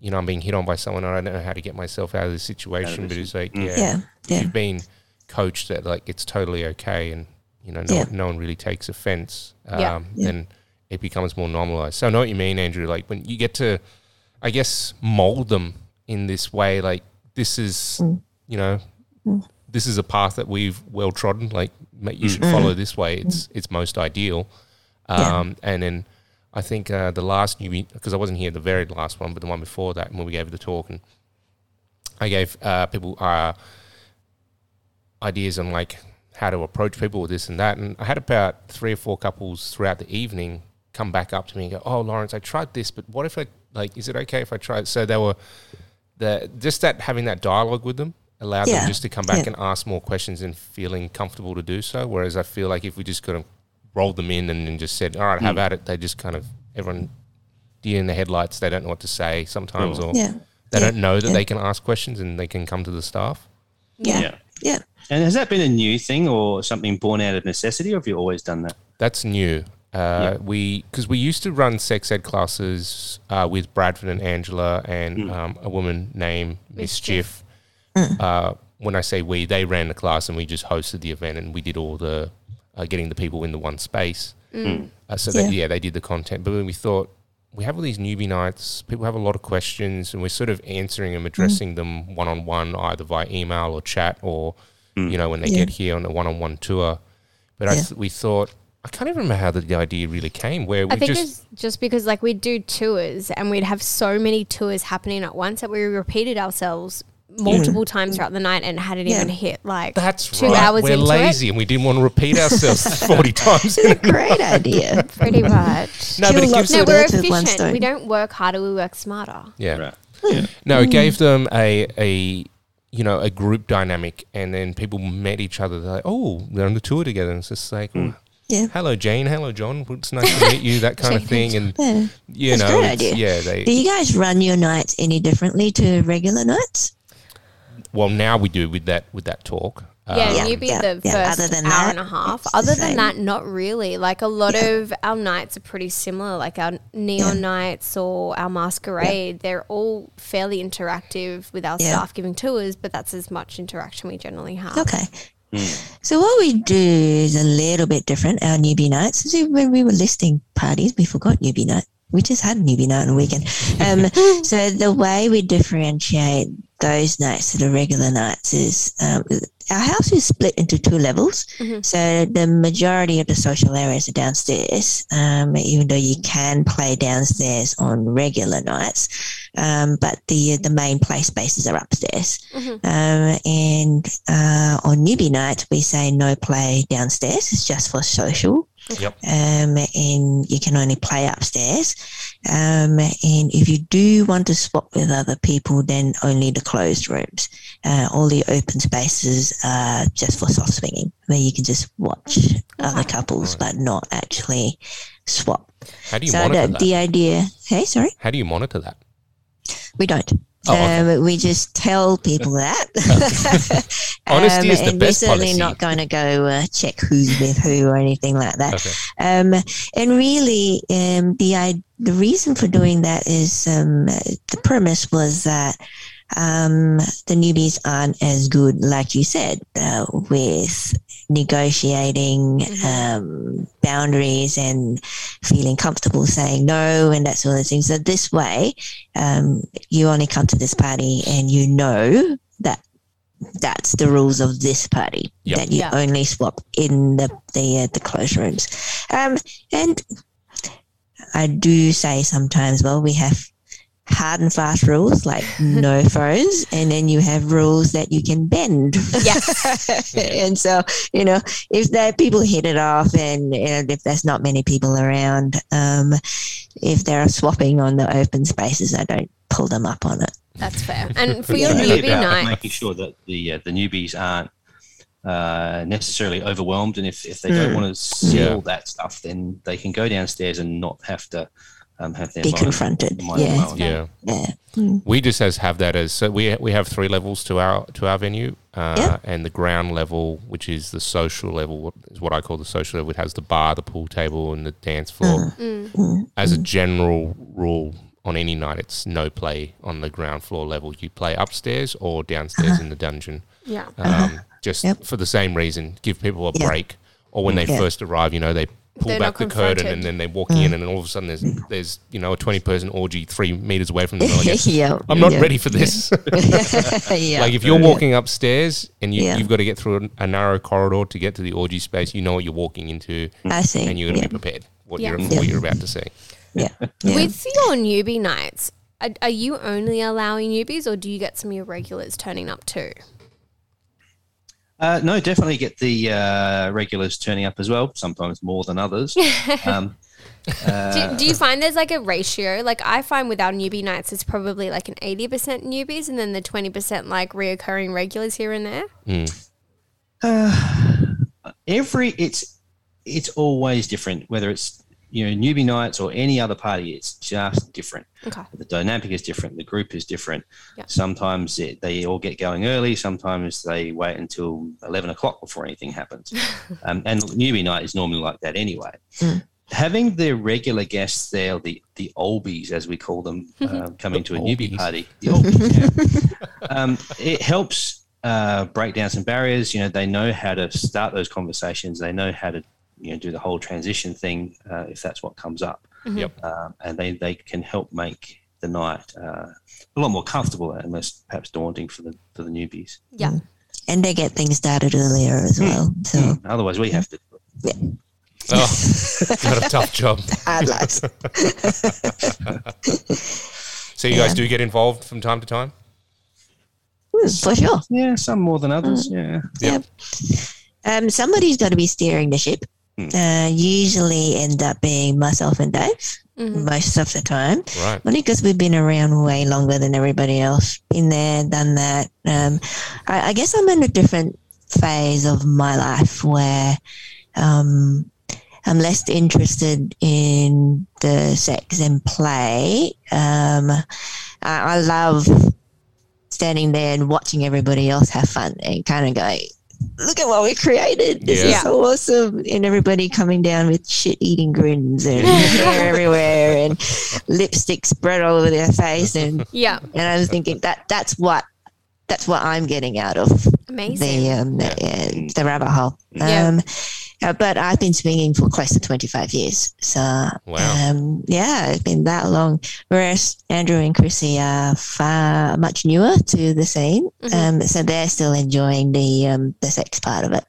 Speaker 2: you know, I'm being hit on by someone. and I don't know how to get myself out of this situation. But it's like,
Speaker 3: Mm.
Speaker 2: yeah,
Speaker 4: Yeah. Yeah.
Speaker 2: you've been coached that like it's totally okay, and you know, no,
Speaker 4: Yeah.
Speaker 2: one, no one really takes offense. Um,
Speaker 1: Yeah.
Speaker 4: Yeah.
Speaker 2: Then it becomes more normalized. So I know what you mean, Andrew. Like when you get to, I guess, mold them in this way. Like this is,
Speaker 4: Mm.
Speaker 2: you know,
Speaker 4: Mm.
Speaker 2: this is a path that we've well trodden. Like mate, you should
Speaker 4: Mm.
Speaker 2: follow this way. It's it's most ideal.
Speaker 4: Yeah.
Speaker 2: Um, And then I think uh, the last new because I wasn't here the very last one, but the one before that, when we gave the talk, and I gave uh, people uh, ideas on like how to approach people with this and that. And I had about three or four couples throughout the evening come back up to me and go, "Oh, Lawrence, I tried this, but what if I like? Is it okay if I try it?" So they were the just that having that dialogue with them allowed
Speaker 4: Yeah.
Speaker 2: them just to come back
Speaker 4: Yeah.
Speaker 2: and ask more questions and feeling comfortable to do so. Whereas I feel like if we just of rolled them in and then just said, "All right, have at it," they just kind of everyone deer in the headlights. They don't know what to say sometimes,
Speaker 3: Sure.
Speaker 2: or
Speaker 4: Yeah.
Speaker 2: they
Speaker 4: Yeah.
Speaker 2: don't know that
Speaker 4: Yeah.
Speaker 2: they can ask questions and they can come to the staff.
Speaker 4: Yeah. Yeah.
Speaker 3: And has that been a new thing or something born out of necessity, or have you always done that?
Speaker 2: That's new. Uh, We because we used to run sex ed classes uh, with Bradford and Angela and um, a woman named Mischief. Uh, when I say we, they ran the class and we just hosted the event and we did all the uh, getting the people in the one space. Uh, so that,
Speaker 4: Yeah.
Speaker 2: yeah, they did the content. But when we thought we have all these newbie nights, people have a lot of questions, and we're sort of answering them, addressing them one on one, either via email or chat, or you know when they
Speaker 4: Yeah.
Speaker 2: get here on a one on one tour. But I
Speaker 4: Yeah.
Speaker 2: th- we thought I can't even remember how the, the idea really came. Where we
Speaker 1: I think
Speaker 2: just
Speaker 1: it's just because like we'd do tours and we'd have so many tours happening at once that we repeated ourselves multiple times throughout the night and hadn't
Speaker 4: Yeah.
Speaker 1: even hit like
Speaker 2: that's
Speaker 1: two
Speaker 2: right.
Speaker 1: hours
Speaker 2: we're
Speaker 1: into
Speaker 2: lazy and we didn't want to repeat ourselves forty times.
Speaker 4: Great idea.
Speaker 1: Pretty much.
Speaker 2: no, but it gives
Speaker 1: no,
Speaker 2: them
Speaker 1: we're
Speaker 4: birds with one
Speaker 1: efficient. We don't work harder, we work smarter.
Speaker 2: yeah.
Speaker 3: Right.
Speaker 2: No, it mm. gave them a a you know a group dynamic, and then people met each other. They're like, oh, they're on the tour together. And it's just like, well,
Speaker 4: Yeah.
Speaker 2: hello Jane, hello John. It's nice to meet you. That kind of thing, and
Speaker 4: Yeah.
Speaker 2: you
Speaker 4: That's a
Speaker 2: know,
Speaker 4: great idea.
Speaker 2: yeah, they.
Speaker 4: Do you guys run your nights any differently to regular nights?
Speaker 2: Well, now we do with that with that talk.
Speaker 1: Yeah,
Speaker 2: Um,
Speaker 4: Yeah,
Speaker 1: you'd be
Speaker 4: yeah,
Speaker 1: the
Speaker 4: yeah.
Speaker 1: first
Speaker 4: Other than
Speaker 1: hour
Speaker 4: that,
Speaker 1: and a half. Other than that, not really. Like a lot
Speaker 4: Yeah.
Speaker 1: of our nights are pretty similar. Like our neon
Speaker 4: Yeah.
Speaker 1: nights or our masquerade, they're all fairly interactive with our
Speaker 4: Yeah.
Speaker 1: staff giving tours, but that's as much interaction we generally have.
Speaker 4: Okay. So what we do is a little bit different. Our newbie nights. So when we were listing parties, we forgot newbie night. We just had newbie night on the weekend. Um, so the way we differentiate those nights to the regular nights is um, our house is split into two levels.
Speaker 1: Mhm.
Speaker 4: So the majority of the social areas are downstairs, um, even though you can play downstairs on regular nights. um, but the the main play spaces are upstairs.
Speaker 1: Mhm.
Speaker 4: Um, and uh, on newbie night, we say no play downstairs. It's just for social.
Speaker 2: Yep.
Speaker 4: Um, and you can only play upstairs. Um, and if you do want to swap with other people, then only the closed rooms. Uh, all the open spaces are just for soft swinging, where you can just watch other couples, but not actually swap.
Speaker 2: How do you
Speaker 4: so
Speaker 2: monitor
Speaker 4: the,
Speaker 2: that?
Speaker 4: the idea, hey, sorry.
Speaker 2: How do you monitor that?
Speaker 4: We don't.
Speaker 2: Oh, okay.
Speaker 4: um, we just tell people that.
Speaker 2: Honesty is the
Speaker 4: and
Speaker 2: best
Speaker 4: we're certainly
Speaker 2: policy.
Speaker 4: not going to go uh, check who's with who or anything like that.
Speaker 2: Okay.
Speaker 4: Um, and really, um, the I, the reason for doing that is um, the premise was that um, the newbies aren't as good, like you said, uh, with negotiating um, boundaries and feeling comfortable saying no and that sort of thing. So this way, um, you only come to this party and you know that that's the rules of this party
Speaker 2: Yep.
Speaker 4: that you
Speaker 1: Yeah.
Speaker 4: only swap in the the, uh, the closed rooms. Um, and I do say sometimes, well, we have hard and fast rules like no phones, and then you have rules that you can bend.
Speaker 1: Yes.
Speaker 4: and so, you know, if that people hit it off, and, and if there's not many people around, um, if they're swapping on the open spaces, I don't pull them up on it.
Speaker 1: That's fair. And for your
Speaker 3: really
Speaker 1: newbie night,
Speaker 3: making sure that the uh, the newbies aren't uh, necessarily overwhelmed, and if, if they don't
Speaker 4: Hmm.
Speaker 3: want to seal
Speaker 2: Yeah.
Speaker 3: that stuff, then they can go downstairs and not have to um, have their
Speaker 4: Be
Speaker 3: mind-
Speaker 4: confronted.
Speaker 3: mind
Speaker 4: Yeah.
Speaker 3: blown.
Speaker 2: Yeah.
Speaker 4: Yeah.
Speaker 2: We just as have that as so we we have three levels to our to our venue, uh,
Speaker 4: Yep.
Speaker 2: and the ground level, which is the social level, is what I call the social level. It has the bar, the pool table, and the dance floor.
Speaker 1: Mm.
Speaker 2: As a general rule, on any night, it's no play on the ground floor level. You play upstairs or downstairs in the dungeon,
Speaker 1: yeah.
Speaker 2: um, just
Speaker 4: Yep.
Speaker 2: for the same reason, give people a
Speaker 4: Yeah.
Speaker 2: break. Or when they
Speaker 4: Yeah.
Speaker 2: first arrive, you know, they pull
Speaker 1: They're
Speaker 2: back the curtain and then they walk in, mm. and then all of a sudden there's there's you know a twenty person orgy three meters away from them. They're like,
Speaker 4: yeah.
Speaker 2: I'm not
Speaker 4: yeah.
Speaker 2: ready for this.
Speaker 4: yeah.
Speaker 2: like if you're walking upstairs and you,
Speaker 4: Yeah.
Speaker 2: you've got to get through a, a narrow corridor to get to the orgy space, you know what you're walking into,
Speaker 4: I see.
Speaker 2: and you're going to
Speaker 4: yeah.
Speaker 2: be prepared what
Speaker 1: Yeah.
Speaker 2: you're
Speaker 4: Yeah.
Speaker 2: what you're about to see.
Speaker 4: yeah. yeah.
Speaker 1: With your newbie nights, are, are you only allowing newbies or do you get some of your regulars turning up too?
Speaker 3: Uh, no, definitely get the uh, regulars turning up as well. Sometimes more than others. um,
Speaker 1: Do, do you find there's like a ratio? Like I find with our newbie nights, it's probably like an 80% newbies and then the 20% like reoccurring regulars here and there.
Speaker 2: Mm.
Speaker 3: Uh, every it's it's always different. Whether it's you know newbie nights or any other party, it's just different.
Speaker 1: Okay.
Speaker 3: The dynamic is different. The group is different.
Speaker 1: Yeah.
Speaker 3: Sometimes it, they all get going early. Sometimes they wait until eleven o'clock before anything happens. um, and newbie night is normally like that anyway.
Speaker 4: Mm.
Speaker 3: Having the regular guests there, the the olbies as we call them, um, coming to a newbie party, the olbies, yeah. um, it helps uh, break down some barriers. You know, they know how to start those conversations. They know how to you know do the whole transition thing uh, if that's what comes up
Speaker 2: Yep.
Speaker 3: um, and they, they can help make the night uh, a lot more comfortable and less perhaps daunting for the for the newbies.
Speaker 1: Yeah.
Speaker 4: and they get things started earlier as well. So
Speaker 3: Mm. Otherwise, we have to. Yeah.
Speaker 2: Oh, got a tough job.
Speaker 4: hard lives.
Speaker 2: So you guys do get involved from time to time.
Speaker 4: Mm, for sure.
Speaker 3: Yeah, some more than others. Yeah.
Speaker 2: Yep.
Speaker 4: Um, somebody's got to be steering the ship.
Speaker 3: Hmm.
Speaker 4: Uh, usually end up being myself and Dave
Speaker 1: Mhm.
Speaker 4: most of the time.
Speaker 2: Right.
Speaker 4: Only because we've been around way longer than everybody else. Been there, done that. Um, I, I guess I'm in a different phase of my life where um, I'm less interested in the sex and play. Um, I, I love standing there and watching everybody else have fun and kind of going, look at what we created. This
Speaker 2: Yeah.
Speaker 4: is so awesome. And everybody coming down with shit eating grins and hair everywhere and lipstick spread all over their face. And,
Speaker 1: Yeah.
Speaker 4: and I was thinking that that's what that's what I'm getting out of
Speaker 1: Amazing.
Speaker 4: the um, the, uh, the rabbit hole.
Speaker 1: Yeah.
Speaker 4: Um, uh, but I've been swinging for close to 25 years. So,
Speaker 2: Wow.
Speaker 4: um, yeah, it's been that long. Whereas Andrew and Chrissy are far much newer to the scene.
Speaker 1: Mhm.
Speaker 4: Um, so they're still enjoying the um, the sex part of it.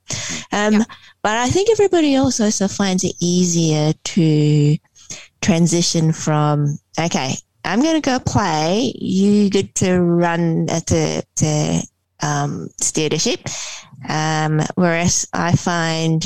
Speaker 4: Um,
Speaker 1: Yeah.
Speaker 4: But I think everybody else also finds it easier to transition from, okay, I'm going to go play. You get to run uh, to to um, steer the ship. Um, whereas I find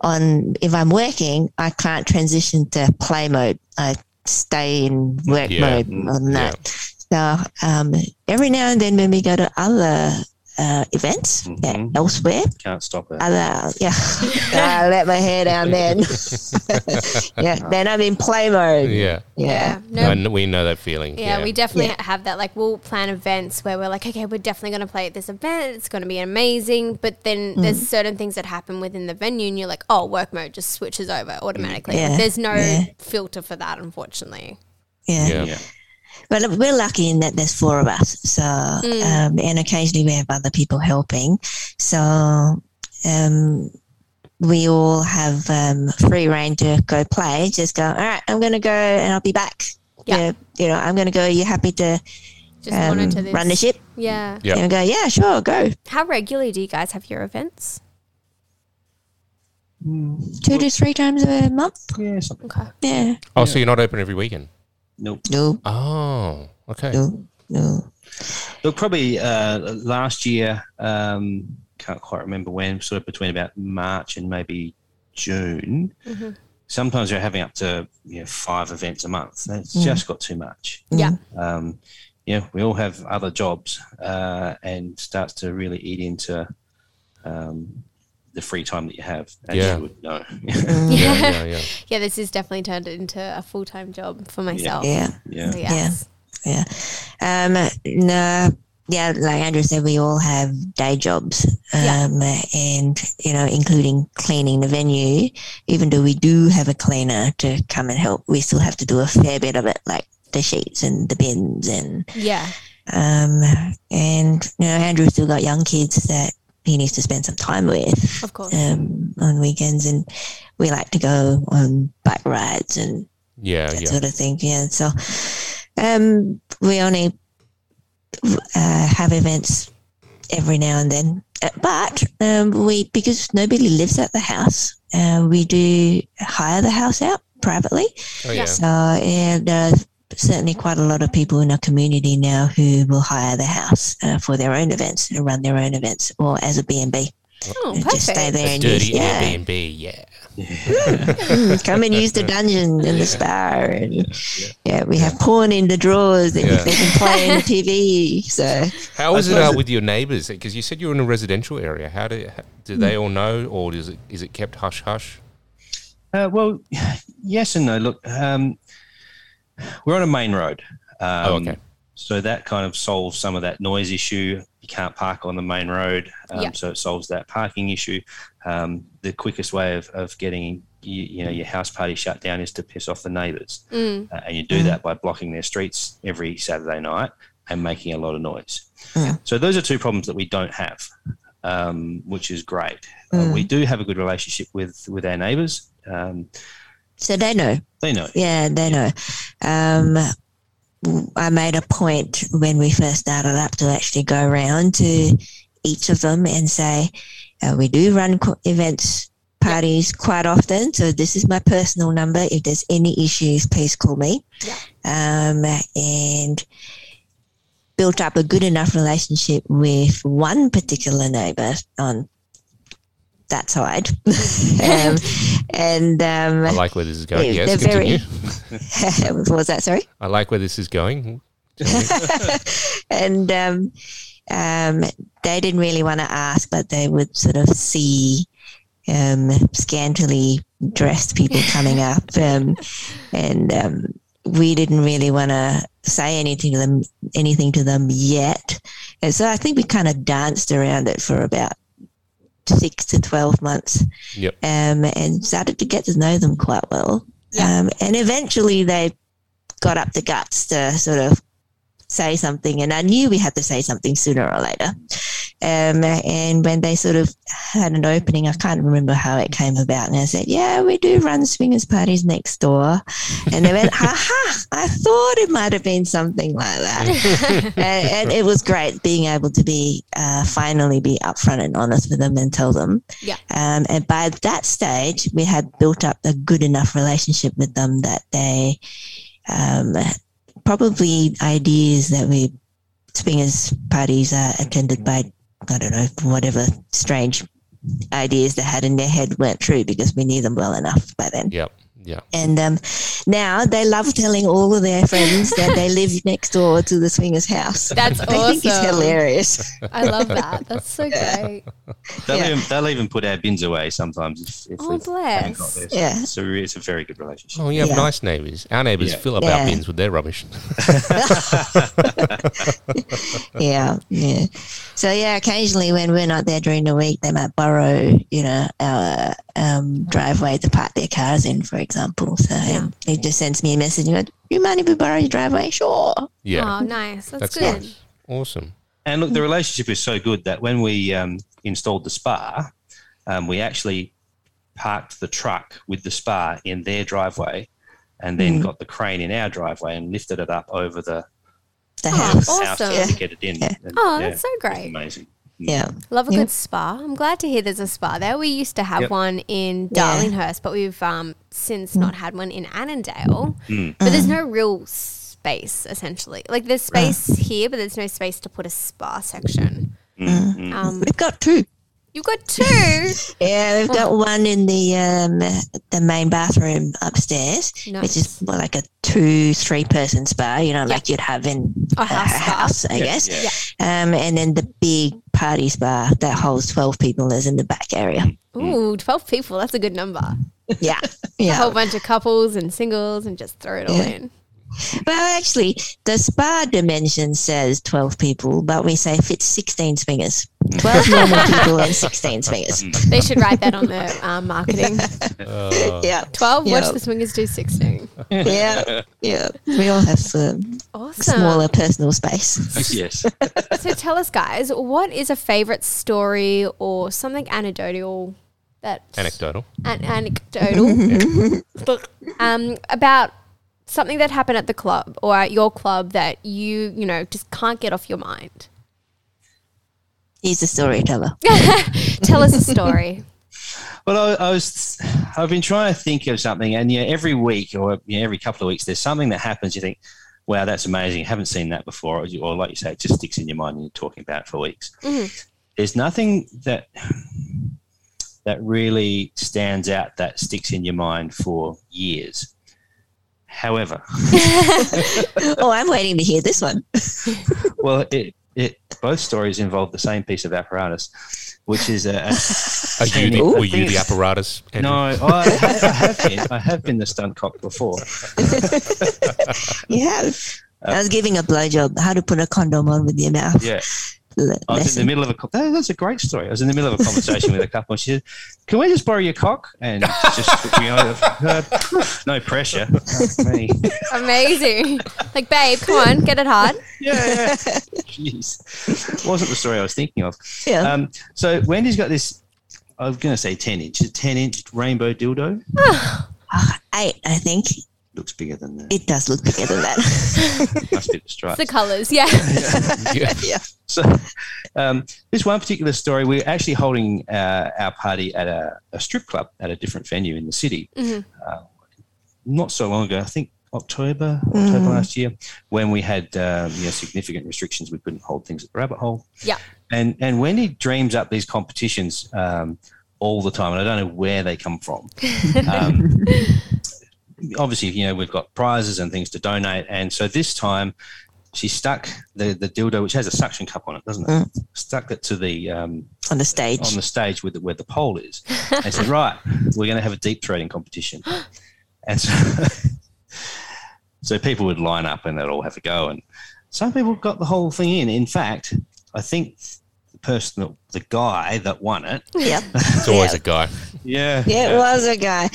Speaker 4: on if I'm working, I can't transition to play mode. I stay in work
Speaker 2: Yeah.
Speaker 4: mode on that. So um, every now and then, when we go to other uh, events yeah,
Speaker 3: Mhm.
Speaker 4: elsewhere,
Speaker 3: Can't stop it.
Speaker 4: other yeah, I let my hair down then. yeah, then I'm in play mode.
Speaker 2: Yeah.
Speaker 4: Yeah.
Speaker 1: No,
Speaker 2: And we know that feeling.
Speaker 1: Yeah, we definitely
Speaker 4: Yeah.
Speaker 1: have that. Like, we'll plan events where we're like, okay, we're definitely going to play at this event. It's going to be amazing. But then
Speaker 4: Mm.
Speaker 1: there's certain things that happen within the venue, and you're like, oh, work mode just switches over automatically.
Speaker 4: Yeah,
Speaker 1: There's no
Speaker 4: yeah.
Speaker 1: filter for that, unfortunately.
Speaker 4: Yeah,
Speaker 2: yeah.
Speaker 3: Yeah. Yeah.
Speaker 4: But we're lucky in that there's four of us. So, um, and occasionally we have other people helping. So, um, we all have um, free reign to go play. Just go, all right, I'm going to go and I'll be back.
Speaker 1: Yeah.
Speaker 4: Yeah. You know, I'm going to go. You happy to
Speaker 1: Just
Speaker 4: um,
Speaker 1: this.
Speaker 4: run the ship?
Speaker 1: Yeah.
Speaker 2: Yeah.
Speaker 4: And go, yeah, sure, go.
Speaker 1: How regularly do you guys have your events?
Speaker 4: Two to three times a month.
Speaker 3: Yeah, something.
Speaker 1: Okay.
Speaker 4: Yeah.
Speaker 2: Oh, so you're not open every weekend?
Speaker 3: Nope.
Speaker 4: No,
Speaker 2: Oh, okay.
Speaker 4: no, no.
Speaker 3: Look, probably uh, last year, um, can't quite remember when, sort of between about March and maybe June.
Speaker 1: Mhm.
Speaker 3: Sometimes we're having up to you know, five events a month. That's
Speaker 4: Mm.
Speaker 3: just got too much.
Speaker 1: Yeah.
Speaker 3: Um, yeah, we all have other jobs uh, and starts to really eat into um, the free time that you have, as
Speaker 2: Yeah.
Speaker 3: you would know.
Speaker 4: Mm.
Speaker 2: Yeah, yeah, yeah.
Speaker 1: Yeah, this has definitely turned into a full time job for myself.
Speaker 4: Yeah.
Speaker 3: yeah.
Speaker 1: So, yes.
Speaker 4: Yeah. Um, no, yeah, like Andrew said, we all have day jobs.
Speaker 1: Yeah.
Speaker 4: Um, and, you know, including cleaning the venue. Even though we do have a cleaner to come and help, we still have to do a fair bit of it, like the sheets and the bins and,
Speaker 1: Yeah.
Speaker 4: um, and, you know, Andrew's still got young kids that he needs to spend some time with,
Speaker 1: Of course.
Speaker 4: um, on weekends. And we like to go on bike rides and
Speaker 2: Yeah,
Speaker 4: that
Speaker 2: yeah.
Speaker 4: sort of thing. Yeah. So um, we only uh, have events every now and then, Uh, but um, we because nobody lives at the house, uh, we do hire the house out privately.
Speaker 2: Oh,
Speaker 1: Yeah.
Speaker 2: yeah.
Speaker 4: So and uh, certainly quite a lot of people in our community now who will hire the house uh, for their own events and run their own events or as a B and B.
Speaker 1: Oh,
Speaker 4: and Just stay there
Speaker 2: A
Speaker 4: and
Speaker 2: dirty
Speaker 4: use, yeah,
Speaker 2: Airbnb, yeah.
Speaker 4: Mm, come and use the dungeon and the spa and yeah, we have porn in the drawers and
Speaker 2: Yeah.
Speaker 4: they can play on the TV. So
Speaker 2: How is it
Speaker 3: suppose
Speaker 2: uh, with your neighbours? Because you said you're in a residential area. How do do they all know, or is it is it kept hush hush?
Speaker 3: Uh, well, yes and no. Look, um, we're on a main road. Um,
Speaker 2: Oh, okay.
Speaker 3: So that kind of solves some of that noise issue. You can't park on the main road, um,
Speaker 1: Yeah.
Speaker 3: so it solves that parking issue. Um, the quickest way of, of getting you, you know your house party shut down is to piss off the neighbours,
Speaker 1: Mm.
Speaker 3: uh, and you do that by blocking their streets every Saturday night and making a lot of noise.
Speaker 4: Mm.
Speaker 3: So those are two problems that we don't have, um, which is great. Uh,
Speaker 4: Mm.
Speaker 3: we do have a good relationship with with our neighbours. Um,
Speaker 4: so they know.
Speaker 3: they know.
Speaker 4: Yeah, they know. Um, I made a point when we first started up to actually go around to each of them and say, uh, we do run co- events, parties quite often. So this is my personal number. If there's any issues, please call me.
Speaker 1: Yeah.
Speaker 4: Um, and built up a good enough relationship with one particular neighbor on that side. um, and um,
Speaker 2: I like where this is going.
Speaker 4: Yeah,
Speaker 2: yes,
Speaker 4: they're very-
Speaker 2: continue.
Speaker 4: what was that? Sorry.
Speaker 2: I like where this is going.
Speaker 4: and um, um, they didn't really want to ask, but they would sort of see um, scantily dressed people coming up, um, and um, we didn't really want to say anything to them, anything to them yet. And so I think we kind of danced around it for about six to twelve months,
Speaker 2: Yep.
Speaker 4: um, and started to get to know them quite well.
Speaker 1: Yeah.
Speaker 4: Um, and eventually they got up the guts to sort of say something, and I knew we had to say something sooner or later. Um, and when they sort of had an opening, I can't remember how it came about, and I said, "Yeah, we do run swingers parties next door," and they went, "Ha ha! I thought it might have been something like that." and, and it was great being able to be uh, finally be upfront and honest with them and tell them.
Speaker 1: Yeah.
Speaker 4: Um, and by that stage, we had built up a good enough relationship with them that they um, probably ideas that we swingers parties are attended by I don't know whatever strange ideas they had in their head weren't true because we knew them well enough by then.
Speaker 2: Yep. Yeah.
Speaker 4: And um, now they love telling all of their friends that they live next door to the swingers house.
Speaker 1: That's
Speaker 4: I think it's hilarious.
Speaker 1: I love that. That's so great.
Speaker 3: They'll,
Speaker 4: Yeah.
Speaker 3: even, they'll even put our bins away sometimes if, if
Speaker 1: Oh,
Speaker 3: we've haven't got
Speaker 1: bless.
Speaker 3: there.
Speaker 4: Yeah.
Speaker 3: So it's a very good relationship.
Speaker 2: Oh, you have
Speaker 4: Yeah.
Speaker 2: nice neighbours. Our neighbours
Speaker 3: Yeah.
Speaker 2: fill up
Speaker 4: Yeah.
Speaker 2: our bins with their rubbish.
Speaker 4: yeah, yeah. So yeah, occasionally when we're not there during the week, they might borrow, you know, our um, driveway to park their cars in, for example. So
Speaker 1: Yeah.
Speaker 4: he just sends me a message and goes, "You mind if we borrow your driveway?" Sure.
Speaker 2: Yeah.
Speaker 1: Oh, nice. That's,
Speaker 2: That's
Speaker 1: good.
Speaker 2: nice. Awesome.
Speaker 3: And look, the relationship is so good that when we um, installed the spa, um, we actually parked the truck with the spa in their driveway and then
Speaker 4: Mm.
Speaker 3: got the crane in our driveway and lifted it up over the
Speaker 4: The
Speaker 1: Oh,
Speaker 4: house.
Speaker 1: awesome.
Speaker 3: house to get it in.
Speaker 4: Yeah.
Speaker 3: And,
Speaker 1: Oh,
Speaker 3: yeah,
Speaker 1: that's so great.
Speaker 3: Amazing.
Speaker 4: Yeah.
Speaker 1: Love a
Speaker 4: Yeah.
Speaker 1: good spa. I'm glad to hear there's a spa there. We used to have
Speaker 3: Yep.
Speaker 1: one in
Speaker 4: Yeah.
Speaker 1: Darlinghurst, but we've um, since not had one in Annandale.
Speaker 3: Mm.
Speaker 1: But there's no real space, essentially. Like there's space here, but there's no space to put a spa section.
Speaker 3: Mm, mm.
Speaker 1: Um,
Speaker 4: We've got two.
Speaker 1: You've got two.
Speaker 4: Yeah, we've got one in the um, the main bathroom upstairs,
Speaker 1: Nice.
Speaker 4: which is more like a two, three person spa, you know, like you'd have in
Speaker 1: A house spa.
Speaker 4: house I
Speaker 3: Yeah,
Speaker 4: guess.
Speaker 3: yeah.
Speaker 4: Um, and then the big party spa that holds 12 people is in the back area.
Speaker 1: Ooh, 12 people. That's a good number.
Speaker 4: Yeah. yeah.
Speaker 1: A whole bunch of couples and singles and just throw it all
Speaker 4: Yeah.
Speaker 1: in.
Speaker 4: Well, actually, the spa dimension says 12 people, but we say fits 16 swingers. 12 normal people and 16 swingers.
Speaker 1: They should write that on the um, marketing.
Speaker 2: Uh,
Speaker 4: Yeah.
Speaker 1: 12, watch the swingers do 16.
Speaker 4: Yeah. Yeah. We all have um,
Speaker 1: Awesome.
Speaker 4: smaller personal space.
Speaker 3: yes.
Speaker 1: So tell us, guys, what is a favorite story or something anecdotal that
Speaker 2: Anecdotal.
Speaker 1: an- anecdotal um, about something that happened at the club or at your club that you you know just can't get off your mind?
Speaker 4: He's a storyteller.
Speaker 1: Tell us a story.
Speaker 3: Well, I, I was, I've been trying to think of something, and yeah, every week or yeah, every couple of weeks, there's something that happens. You think, "Wow, that's amazing! I haven't seen that before," or, or like you say, it just sticks in your mind, and you're talking about it for weeks.
Speaker 1: Mhm.
Speaker 3: There's nothing that that really stands out that sticks in your mind for years. However,
Speaker 4: oh, I'm waiting to hear this one.
Speaker 3: well, it, it both stories involve the same piece of apparatus, which is a, a
Speaker 2: Are you the, were you the apparatus? Andrew?
Speaker 3: no. I, I have been. I have been the stunt cop before.
Speaker 4: You have. I was giving a blowjob, how to put a condom on with your mouth.
Speaker 3: Yeah.
Speaker 4: Le-
Speaker 3: I was in the middle of a. That, that's a great story. I was in the middle of a conversation with a couple, and she said, "Can we just borrow your cock?" And just you know, uh, no pressure. Me.
Speaker 1: Amazing. Like, babe, come on, get it hard.
Speaker 3: Yeah, yeah. Jeez, wasn't the story I was thinking of.
Speaker 4: Yeah.
Speaker 3: Um, so Wendy's got this. I was going to say ten inch, a ten inch rainbow dildo.
Speaker 4: Ah, eight, I think.
Speaker 3: Looks bigger than that.
Speaker 4: It does look bigger than that.
Speaker 3: Must be the stripes.
Speaker 1: the colours, yeah.
Speaker 2: Yeah.
Speaker 3: So, um, this one particular story, we're actually holding uh, our party at a, a strip club at a different venue in the city.
Speaker 1: Mhm.
Speaker 3: Uh, not so long ago, I think October, October
Speaker 4: Mm.
Speaker 3: last year, when we had um, you know, significant restrictions, we couldn't hold things at the Rabbit Hole.
Speaker 1: Yeah.
Speaker 3: And and Wendy dreams up these competitions um, all the time, and I don't know where they come from. Um, obviously, you know, we've got prizes and things to donate, and so this time she stuck the, the dildo, which has a suction cup on it, doesn't it? Stuck it to the um,
Speaker 4: on the stage.
Speaker 3: on the stage with the, where the pole is, and said, "Right, we're going to have a deep throating competition." And so, so people would line up and they'd all have a go, and some people got the whole thing in. In fact, I think the person, that, the guy that won it,
Speaker 4: yep.
Speaker 2: It's always
Speaker 4: Yeah.
Speaker 2: a guy.
Speaker 3: yeah,
Speaker 4: Yeah, it was a guy.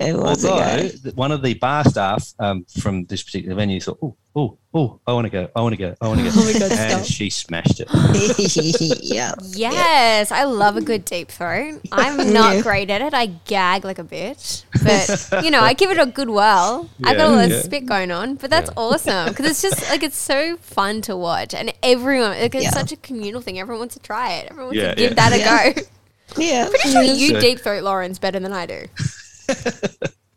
Speaker 4: It was
Speaker 3: Although one of the bar staff um, from this particular venue thought, "Oh, oh, oh, I want to go, I want to go, I want to go,"
Speaker 1: Oh my God,
Speaker 3: and
Speaker 1: stop.
Speaker 3: she smashed it.
Speaker 4: yeah.
Speaker 1: Yes, I love a good deep throat. I'm not
Speaker 4: Yeah.
Speaker 1: great at it. I gag like a bitch, but you know, I give it a good whirl. I got all
Speaker 3: Yeah,
Speaker 1: this
Speaker 3: yeah.
Speaker 1: spit going on, but that's
Speaker 2: Yeah.
Speaker 1: awesome because it's just like it's so fun to watch, and everyone like it's
Speaker 4: Yeah.
Speaker 1: such a communal thing. Everyone wants to try it. Everyone wants
Speaker 3: Yeah,
Speaker 1: to give
Speaker 3: yeah.
Speaker 1: that a
Speaker 4: Yeah.
Speaker 1: go.
Speaker 4: Yeah.
Speaker 1: Pretty sure you
Speaker 3: So-
Speaker 1: deep throat Lawrence better than I do.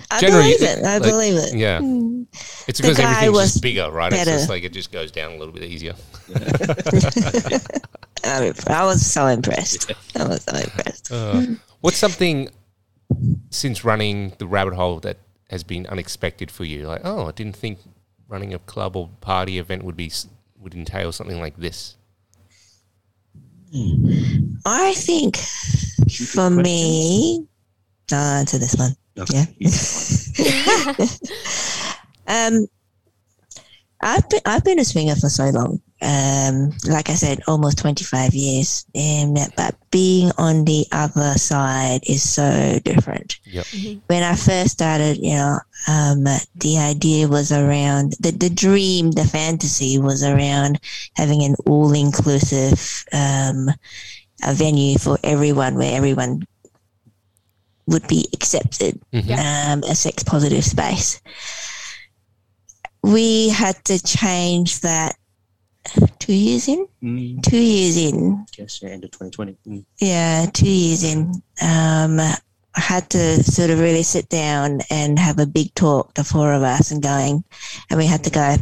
Speaker 4: I
Speaker 2: Generally,
Speaker 4: believe it. I
Speaker 2: like-
Speaker 4: believe it.
Speaker 2: Yeah.
Speaker 4: Mm.
Speaker 2: It's because everything's
Speaker 4: was
Speaker 2: just bigger, right? It's just like it just goes down a little bit easier.
Speaker 4: I, I was so impressed. I was so impressed.
Speaker 2: Uh, what's something since running the rabbit hole that has been unexpected for you? Like, oh, I didn't think running a club or party event would be would entail something like this.
Speaker 4: I think for me, I'll answer this one.
Speaker 3: Okay.
Speaker 4: Yeah. um, I've been I've been a swinger for so long. Um, like I said, almost twenty five years. And but being on the other side is so different.
Speaker 2: Yep.
Speaker 4: When I first started, you know, um, the idea was around the the dream, the fantasy was around having an all inclusive um, a venue for everyone, where everyone would be accepted
Speaker 2: Mhm.
Speaker 4: um, a sex positive space. We had to change that two years in.
Speaker 3: Mm,
Speaker 4: Two years in,
Speaker 3: guess yeah, end of 2020. Mm.
Speaker 4: yeah, two years in. Um, I had to sort of really sit down and have a big talk, the four of us, and going, and we had to go.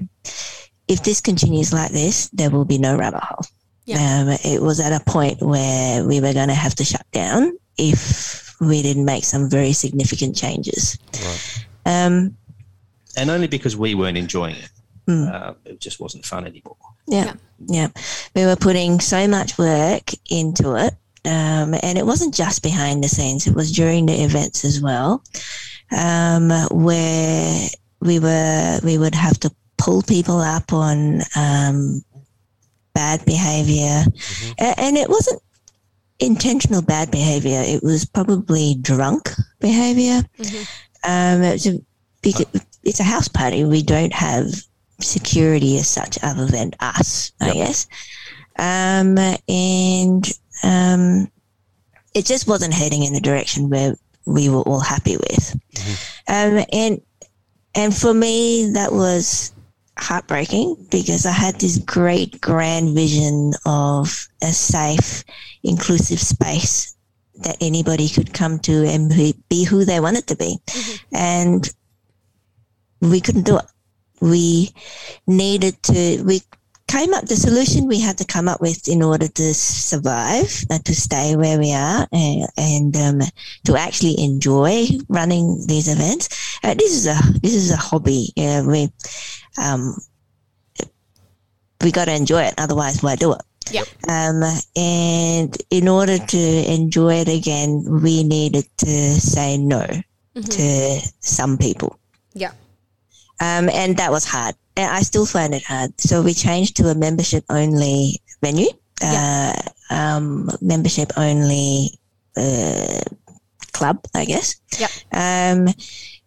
Speaker 4: If this continues like this, there will be no rabbit hole.
Speaker 1: Yeah.
Speaker 4: Um, it was at a point where we were going to have to shut down if we didn't make some very significant changes.
Speaker 2: Right.
Speaker 4: Um,
Speaker 3: And only because we weren't enjoying it.
Speaker 4: Mm.
Speaker 3: Uh, it just wasn't fun anymore.
Speaker 4: Yeah, yeah. We were putting so much work into it. Um, and it wasn't just behind the scenes, it was during the events as well, um, where we were we would have to pull people up on um, bad behavior. A- And it wasn't intentional bad behavior, it was probably drunk behavior. Um, it's, a big, it's a house party. We don't have security as such other than us, I
Speaker 2: Yep.
Speaker 4: guess. Um, and um, it just wasn't heading in the direction where we were all happy with. Um, and and for me, that was heartbreaking because I had this great grand vision of a safe, inclusive space that anybody could come to and be- who they wanted to be. Mm-hmm. And we couldn't do it. We needed to, we came up, the solution we had to come up with in order to survive, uh, to stay where we are and, and um, to actually enjoy running these events. Uh, this is a, this is a hobby. You we, um, we got to enjoy it. Otherwise, why do it?
Speaker 1: Yep.
Speaker 4: Um, and in order to enjoy it again, we needed to say no to some people.
Speaker 1: Yeah.
Speaker 4: Um, and that was hard. And I still find it hard. So we changed to a membership only venue, uh, um, membership only uh, club, I guess.
Speaker 1: Yep.
Speaker 4: Um,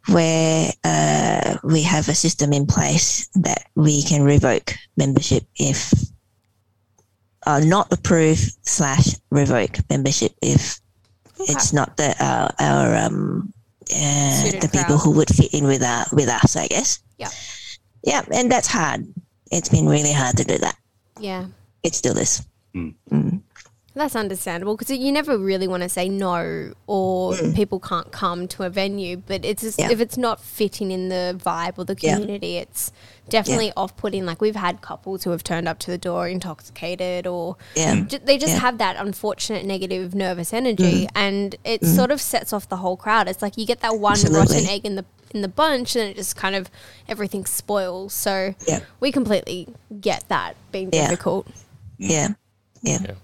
Speaker 4: where uh, we have a system in place that we can revoke membership if uh, not approve slash revoke membership if it's not the uh, our um, uh, the people
Speaker 1: crowd.
Speaker 4: who would fit in with our, with us, I guess.
Speaker 1: Yeah.
Speaker 4: Yeah, and that's hard. It's been really hard to do that.
Speaker 1: Yeah.
Speaker 4: It still is. Mm. Mm.
Speaker 1: That's understandable because you never really want to say no or mm. people can't come to a venue, but it's just,
Speaker 4: Yeah.
Speaker 1: if it's not fitting in the vibe or the
Speaker 4: Yeah.
Speaker 1: community, it's definitely off putting. Like we've had couples who have turned up to the door intoxicated or
Speaker 4: Yeah.
Speaker 1: ju- they just
Speaker 4: Yeah.
Speaker 1: have that unfortunate negative nervous energy and it sort of sets off the whole crowd. It's like you get that one rotten egg in the in the bunch and it just kind of everything spoils. So
Speaker 4: Yeah.
Speaker 1: we completely get that being
Speaker 4: Yeah.
Speaker 1: difficult.
Speaker 4: Yeah. Yeah.
Speaker 2: Yeah.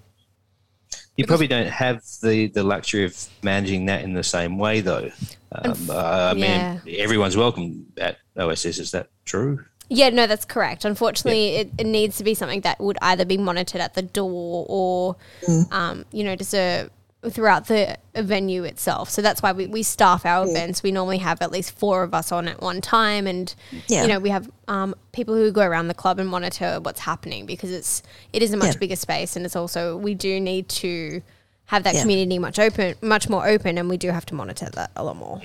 Speaker 3: You probably don't have the, the luxury of managing that in the same way, though. Um, uh, I mean, everyone's welcome at OSS. Is that true?
Speaker 1: Yeah, no, that's correct. Unfortunately, it, it needs to be something that would either be monitored at the door or,
Speaker 4: Mm.
Speaker 1: um, you know, just a, throughout the venue itself. So that's why we, we staff our events. We normally have at least four of us on at one time, and
Speaker 4: Yeah.
Speaker 1: you know, we have um, people who go around the club and monitor what's happening because it's it is a much
Speaker 4: Yeah.
Speaker 1: bigger space, and it's also we do need to have that
Speaker 4: Yeah.
Speaker 1: community much open, much more open, and we do have to monitor that a lot more.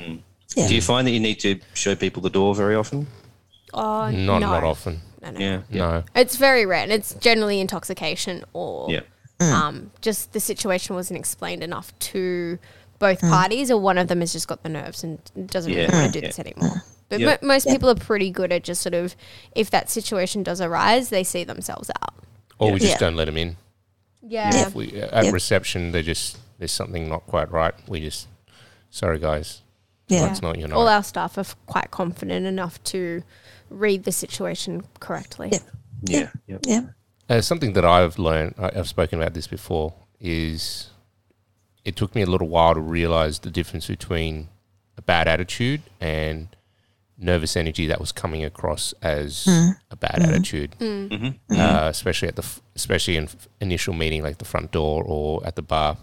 Speaker 4: Yeah.
Speaker 3: Do you find that you need to show people the door very often?
Speaker 1: Oh,
Speaker 2: Not
Speaker 1: no.
Speaker 2: not often.
Speaker 1: No, no.
Speaker 3: Yeah.
Speaker 2: No.
Speaker 1: It's very rare, and it's generally intoxication or
Speaker 3: Yeah.
Speaker 4: Mm.
Speaker 1: um, just the situation wasn't explained enough to both parties, or one of them has just got the nerves and doesn't really want to do
Speaker 3: Yeah.
Speaker 1: this anymore. But
Speaker 3: Yeah.
Speaker 1: mo- most people are pretty good at just sort of, if that situation does arise, they see themselves out.
Speaker 2: Or we just
Speaker 4: Yeah.
Speaker 2: don't let them in.
Speaker 1: Yeah.
Speaker 4: Yeah.
Speaker 2: If we at
Speaker 4: Yeah.
Speaker 2: reception, they just there's something not quite right. We just sorry guys,
Speaker 4: Yeah.
Speaker 2: that's not your night.
Speaker 1: All our staff are f- quite confident enough to read the situation correctly.
Speaker 4: Yeah.
Speaker 3: Yeah. yeah.
Speaker 4: Yeah.
Speaker 2: Uh, something that I've learned, I, I've spoken about this before, is it took me a little while to realize the difference between a bad attitude and nervous energy that was coming across as mm. a bad mm. attitude, mm. Mm-hmm. uh, mm-hmm. especially at the f- especially in f- initial meeting, like the front door or at the bar,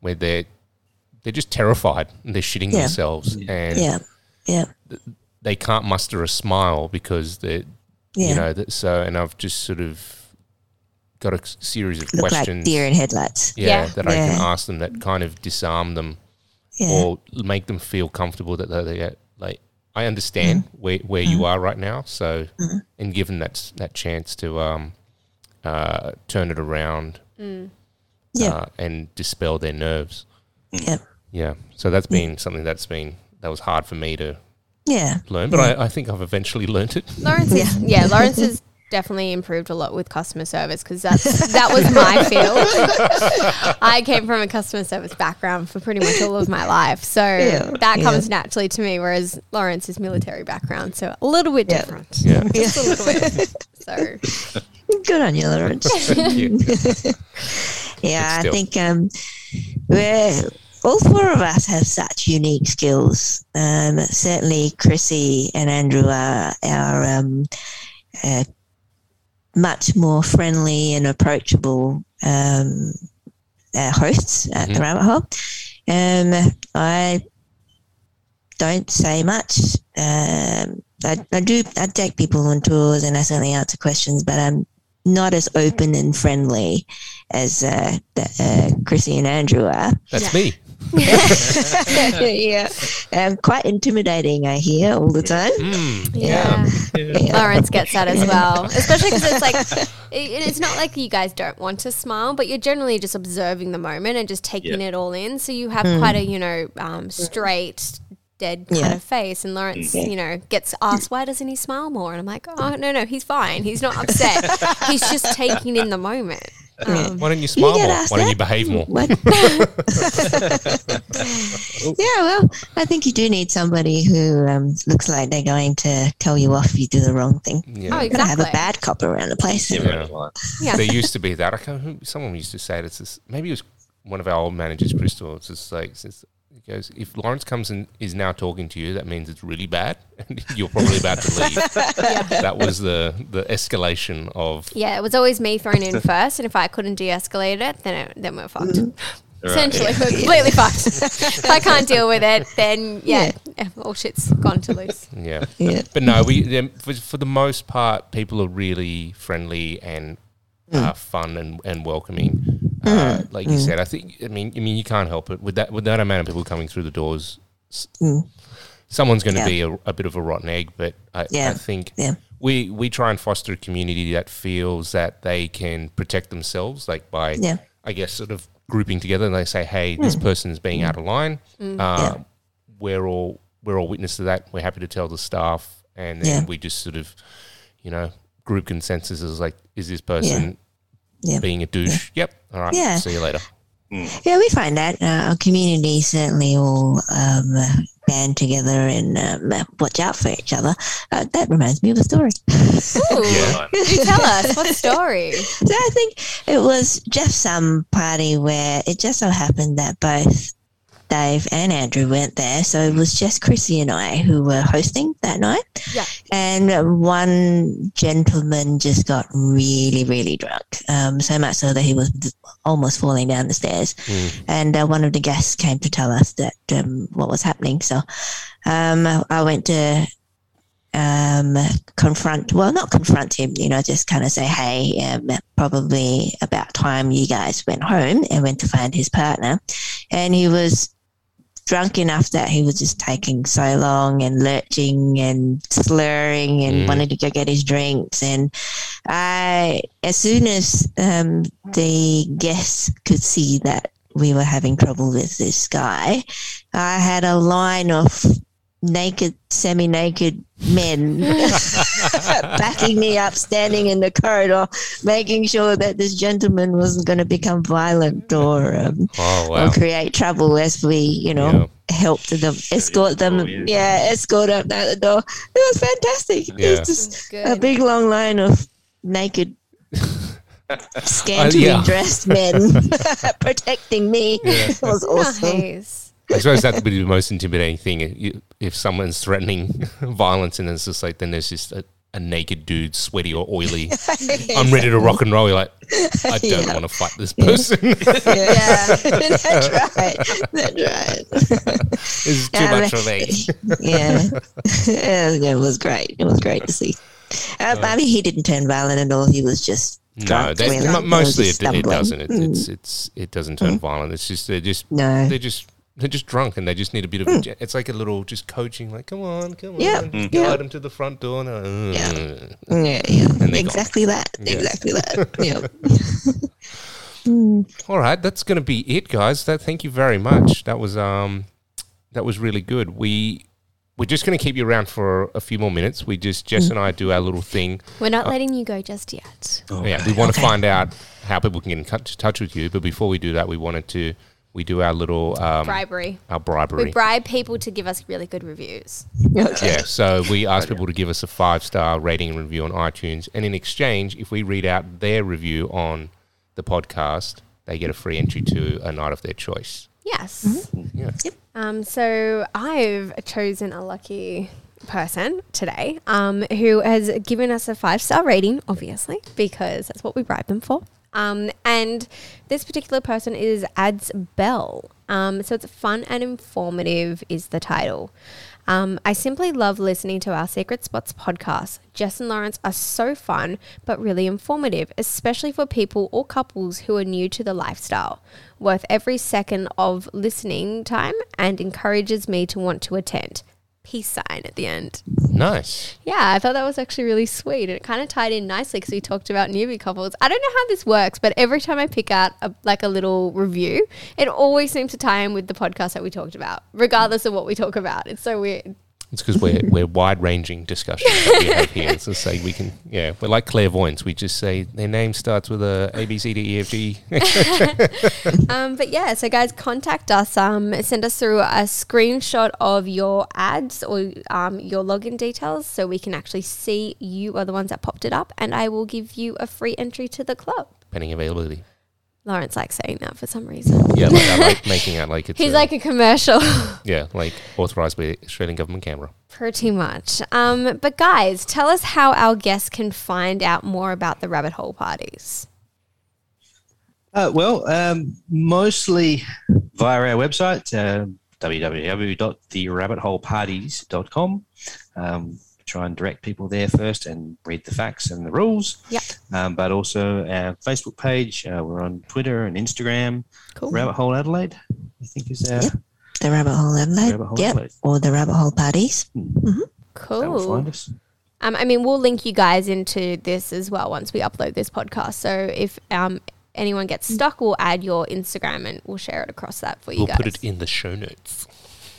Speaker 2: where they're they're just terrified and they're shitting
Speaker 4: Yeah.
Speaker 2: themselves and
Speaker 4: Yeah. Yeah.
Speaker 2: they can't muster a smile because they
Speaker 4: Yeah.
Speaker 2: you know that so and I've just sort of got a series of
Speaker 4: Look
Speaker 2: questions
Speaker 4: like deer in headlights.
Speaker 2: yeah,
Speaker 1: Yeah.
Speaker 2: that I can ask them that kind of disarm them
Speaker 4: Yeah.
Speaker 2: or make them feel comfortable that they they like I understand
Speaker 4: Mm.
Speaker 2: where where you are right now so and give them that that chance to um uh turn it around
Speaker 4: Yeah.
Speaker 2: uh, and dispel their nerves
Speaker 4: yeah.
Speaker 2: yeah so that's been something that's been that was hard for me to
Speaker 4: Yeah.
Speaker 2: learn but I, I think I've eventually learned it
Speaker 1: Lawrence is, yeah, Lawrence has definitely improved a lot with customer service because that's that was my field. I came from a customer service background for pretty much all of my life, so
Speaker 4: Yeah,
Speaker 1: that
Speaker 4: yeah.
Speaker 1: comes naturally to me. Whereas Lawrence Lawrence's military background, so a little bit
Speaker 4: Yeah.
Speaker 1: different,
Speaker 2: yeah
Speaker 1: just a little bit. So
Speaker 4: Good on you, Lawrence.
Speaker 2: Thank you.
Speaker 4: Yeah, I think um, we're all four of us have such unique skills. Um, certainly, Chrissy and Andrew are are um, uh, much more friendly and approachable um, uh, hosts at the
Speaker 2: Mhm.
Speaker 4: Rabbit Hole. Um, I don't say much. Um, I, I do. I take people on tours, and I certainly answer questions, but I'm not as open and friendly as uh, the- uh, Chrissy and Andrew are.
Speaker 2: that's
Speaker 1: Yeah.
Speaker 2: me
Speaker 4: yeah, um, quite intimidating. I hear all the time.
Speaker 2: Mm,
Speaker 1: yeah.
Speaker 4: Yeah.
Speaker 1: Lawrence gets that as well, especially because it's like it, it's not like you guys don't want to smile, but you're generally just observing the moment and just taking
Speaker 3: Yeah.
Speaker 1: it all in. So you have quite a you know um, straight. Dead kind
Speaker 4: Yeah.
Speaker 1: of face, and Lawrence,
Speaker 4: Yeah.
Speaker 1: you know, gets asked why doesn't he smile more, and I'm like, oh no, no, he's fine, he's not upset, he's just taking in the moment. Um,
Speaker 2: why don't you smile
Speaker 4: get
Speaker 2: more
Speaker 4: asked
Speaker 2: why don't you behave more
Speaker 4: What? yeah, well, I think you do need somebody who um, looks like they're going to tell you off if you do the wrong thing.
Speaker 2: yeah
Speaker 1: Oh,
Speaker 4: You gotta have a bad cop around the place.
Speaker 3: Yeah,
Speaker 2: Yeah.
Speaker 3: right, right.
Speaker 1: yeah,
Speaker 2: there used to be that. I can't, someone used to say it. It's this, maybe it was one of our old managers, Crystal. It's just like since he goes, if Lawrence comes and is now talking to you, that means it's really bad, and you're probably about to leave. That was the the escalation of
Speaker 1: yeah, it was always me thrown in first, and if I couldn't de-escalate it, then it, then we're fucked. Essentially, we're completely fucked. if I can't deal with it, then yeah, all shit's gone to loose.
Speaker 2: yeah.
Speaker 4: Yeah.
Speaker 2: But no, we for, for the most part, people are really friendly and uh, fun and, and welcoming. Uh, like you said, I think. I mean, I mean, you can't help it with that with that amount of people coming through the doors.
Speaker 4: Mm.
Speaker 2: Someone's going to
Speaker 4: Yeah.
Speaker 2: be a, a bit of a rotten egg, but I, I think
Speaker 4: Yeah.
Speaker 2: we we try and foster a community that feels that they can protect themselves, like by
Speaker 4: Yeah.
Speaker 2: I guess sort of grouping together and they say, "Hey, this person's being out of line. Uh,
Speaker 4: Yeah.
Speaker 2: We're all we're all witness to that. We're happy to tell the staff, and then
Speaker 4: Yeah.
Speaker 2: we just sort of, you know, group consensus is like, is this person
Speaker 4: Yeah.
Speaker 2: being a douche? Yep. All right.
Speaker 4: Yeah.
Speaker 2: See you later.
Speaker 4: Yeah, we find that uh, our community certainly all um, band together and um, watch out for each other. Uh, that reminds me of a story.
Speaker 1: Ooh,
Speaker 2: Yeah.
Speaker 1: do tell us what story?
Speaker 4: So I think it was just some party where it just so happened that both Dave and Andrew went there. So it was just Chrissy and I who were hosting that night.
Speaker 1: Yeah.
Speaker 4: And one gentleman just got really, really drunk. Um, so much so that he was almost falling down the stairs.
Speaker 2: Mm.
Speaker 4: And uh, one of the guests came to tell us that um, what was happening. So um, I went to um, confront, well, not confront him, you know, just kind of say, hey, um, probably about time you guys went home and went to find his partner. And he was drunk enough that he was just taking so long and lurching and slurring and
Speaker 2: Mm.
Speaker 4: wanted to go get his drinks. And I, as soon as um, the guests could see that we were having trouble with this guy, I had a line of naked, semi naked men backing me up, standing in the corridor, making sure that this gentleman wasn't going to become violent or, um,
Speaker 2: Oh wow.
Speaker 4: or create trouble as we, you know, helped them escort them.
Speaker 3: door, yeah.
Speaker 4: Yeah, escort them out the door. It was fantastic. It
Speaker 2: Yeah.
Speaker 4: was just
Speaker 1: Good.
Speaker 4: a big long line of naked. Scantily
Speaker 2: yeah.
Speaker 4: dressed men protecting me. It was awesome.
Speaker 1: Nice.
Speaker 2: I suppose that would be the most intimidating thing. If, you- if someone's threatening violence and it's just like, then there's just a, a naked dude, sweaty or oily. I'm ready to rock and roll. You're like, I don't
Speaker 4: Yeah.
Speaker 2: want to fight this person.
Speaker 1: Yeah.
Speaker 4: That's right. That's right.
Speaker 2: this is too
Speaker 4: Um,
Speaker 2: much for me.
Speaker 4: yeah. Yeah, it was great. It was great to see. Uh, I mean, he didn't turn violent at all. He was just
Speaker 2: No, they,
Speaker 4: really.
Speaker 2: mo-
Speaker 4: He was
Speaker 2: mostly it, it doesn't. It,
Speaker 4: Mm.
Speaker 2: it's it's it doesn't turn violent. It's just they're just
Speaker 4: No.
Speaker 2: they're just they're just drunk and they just need a bit of. A, it's like a little just coaching. Like, come on, come on,
Speaker 4: Yeah,
Speaker 2: just
Speaker 4: mm.
Speaker 2: guide
Speaker 4: yeah.
Speaker 2: them to the front door. And, uh,
Speaker 4: Yeah. Yeah, yeah.
Speaker 2: And they
Speaker 4: Exactly that.
Speaker 2: Yeah.
Speaker 4: Exactly that. Yeah.
Speaker 2: All right, that's going to be it, guys. That thank you very much. That was um, that was really good. We we're just going to keep you around for a few more minutes. We just Jess and I do our little thing.
Speaker 1: We're not letting you go just yet.
Speaker 3: Oh,
Speaker 2: Yeah, we want to find out how people can get in touch, touch with you. But before we do that, we wanted to we do our little um,
Speaker 1: Bribery.
Speaker 2: our bribery.
Speaker 1: We bribe people to give us really good reviews.
Speaker 4: Okay.
Speaker 2: Yeah, so we ask people to give us a five star rating and review on iTunes, and in exchange, if we read out their review on the podcast, they get a free entry to a night of their choice.
Speaker 1: Yes.
Speaker 2: Yeah,
Speaker 1: Um, so I've chosen a lucky person today um, who has given us a five star rating, obviously, because that's what we bribe them for. Um, and this particular person is Ads Bell. Um, so it's fun and informative, is the title. Um, I simply love listening to our Secret Spots podcast. Jess and Lawrence are so fun, but really informative, especially for people or couples who are new to the lifestyle. Worth every second of listening time and encourages me to want to attend. Peace sign at the end.
Speaker 2: nice.
Speaker 1: Yeah, I thought that was actually really sweet. And it kind of tied in nicely because we talked about newbie couples. I don't know how this works, but every time I pick out a, like a little review, it always seems to tie in with the podcast that we talked about, regardless of what we talk about. It's so weird.
Speaker 2: It's because we're we're wide ranging discussions that we have here. So say we can, yeah, we're like clairvoyants. We just say their name starts with a A B C D E F G.
Speaker 1: um, but yeah, so guys, contact us. Um, send us through a screenshot of your ads or um, your login details so we can actually see you are the ones that popped it up, and I will give you a free entry to the club.
Speaker 2: pending availability.
Speaker 1: Lawrence likes saying that for some reason.
Speaker 2: Yeah, like, I like making it like it's
Speaker 1: He's
Speaker 2: a-
Speaker 1: like a commercial.
Speaker 2: yeah, like authorized by the Australian government camera.
Speaker 1: Pretty much. Um, but guys, tell us how our guests can find out more about the rabbit hole parties.
Speaker 3: Uh, well, um, mostly via our website, uh, www.therabbitholeparties.com. Um, try and direct people there first and read the facts and the rules.
Speaker 1: Yep.
Speaker 3: Um, but also our Facebook page. Uh, we're on Twitter and Instagram.
Speaker 1: Cool.
Speaker 3: Rabbit Hole Adelaide, I think is our
Speaker 4: Yep. The Rabbit Hole Adelaide.
Speaker 3: Rabbit Hole
Speaker 4: yep.
Speaker 3: Adelaide.
Speaker 4: Or the Rabbit Hole Parties.
Speaker 3: That will
Speaker 1: Cool.
Speaker 3: find us.
Speaker 1: Um, I mean, we'll link you guys into this as well once we upload this podcast. So if um, anyone gets stuck, we'll add your Instagram and we'll share it across that for you
Speaker 2: We'll
Speaker 1: guys.
Speaker 2: put it in the show notes.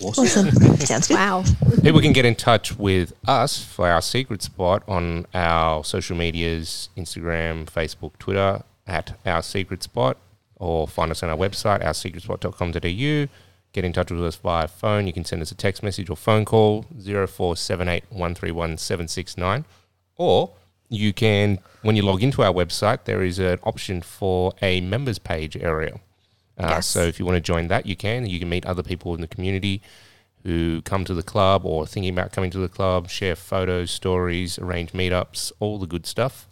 Speaker 3: Awesome.
Speaker 4: Awesome. Sounds good.
Speaker 1: Wow.
Speaker 2: People can get in touch with us for our secret spot on our social medias Instagram, Facebook, Twitter at our secret spot, or find us on our website, oursecretspot.com.au. Get in touch with us via phone. You can send us a text message or phone call 0478 131 769. Or you can, when you log into our website, there is an option for a members page area. Uh,
Speaker 1: Yes.
Speaker 2: So if you want to join that, you can. You can meet other people in the community who come to the club or thinking about coming to the club, share photos, stories, arrange meetups, all the good stuff.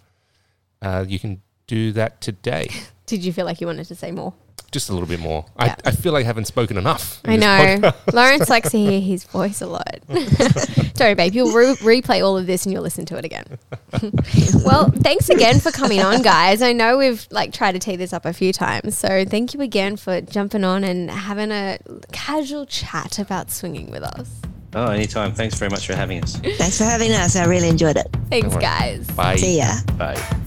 Speaker 2: Uh, you can do that today.
Speaker 1: Did you feel like you wanted to say more?
Speaker 2: Just a little bit more.
Speaker 1: Yeah.
Speaker 2: I, I feel like I haven't spoken enough.
Speaker 1: I know.
Speaker 2: podcast.
Speaker 1: Lawrence likes to hear his voice a lot. Sorry, babe. You'll re- replay all of this and you'll listen to it again. well, thanks again for coming on, guys. I know we've like tried to tee this up a few times, so thank you again for jumping on and having a casual chat about swinging with us.
Speaker 3: Oh, anytime. Thanks very much for having us.
Speaker 4: Thanks for having us. I really enjoyed it.
Speaker 1: Thanks, guys.
Speaker 2: Bye.
Speaker 4: See ya.
Speaker 3: Bye.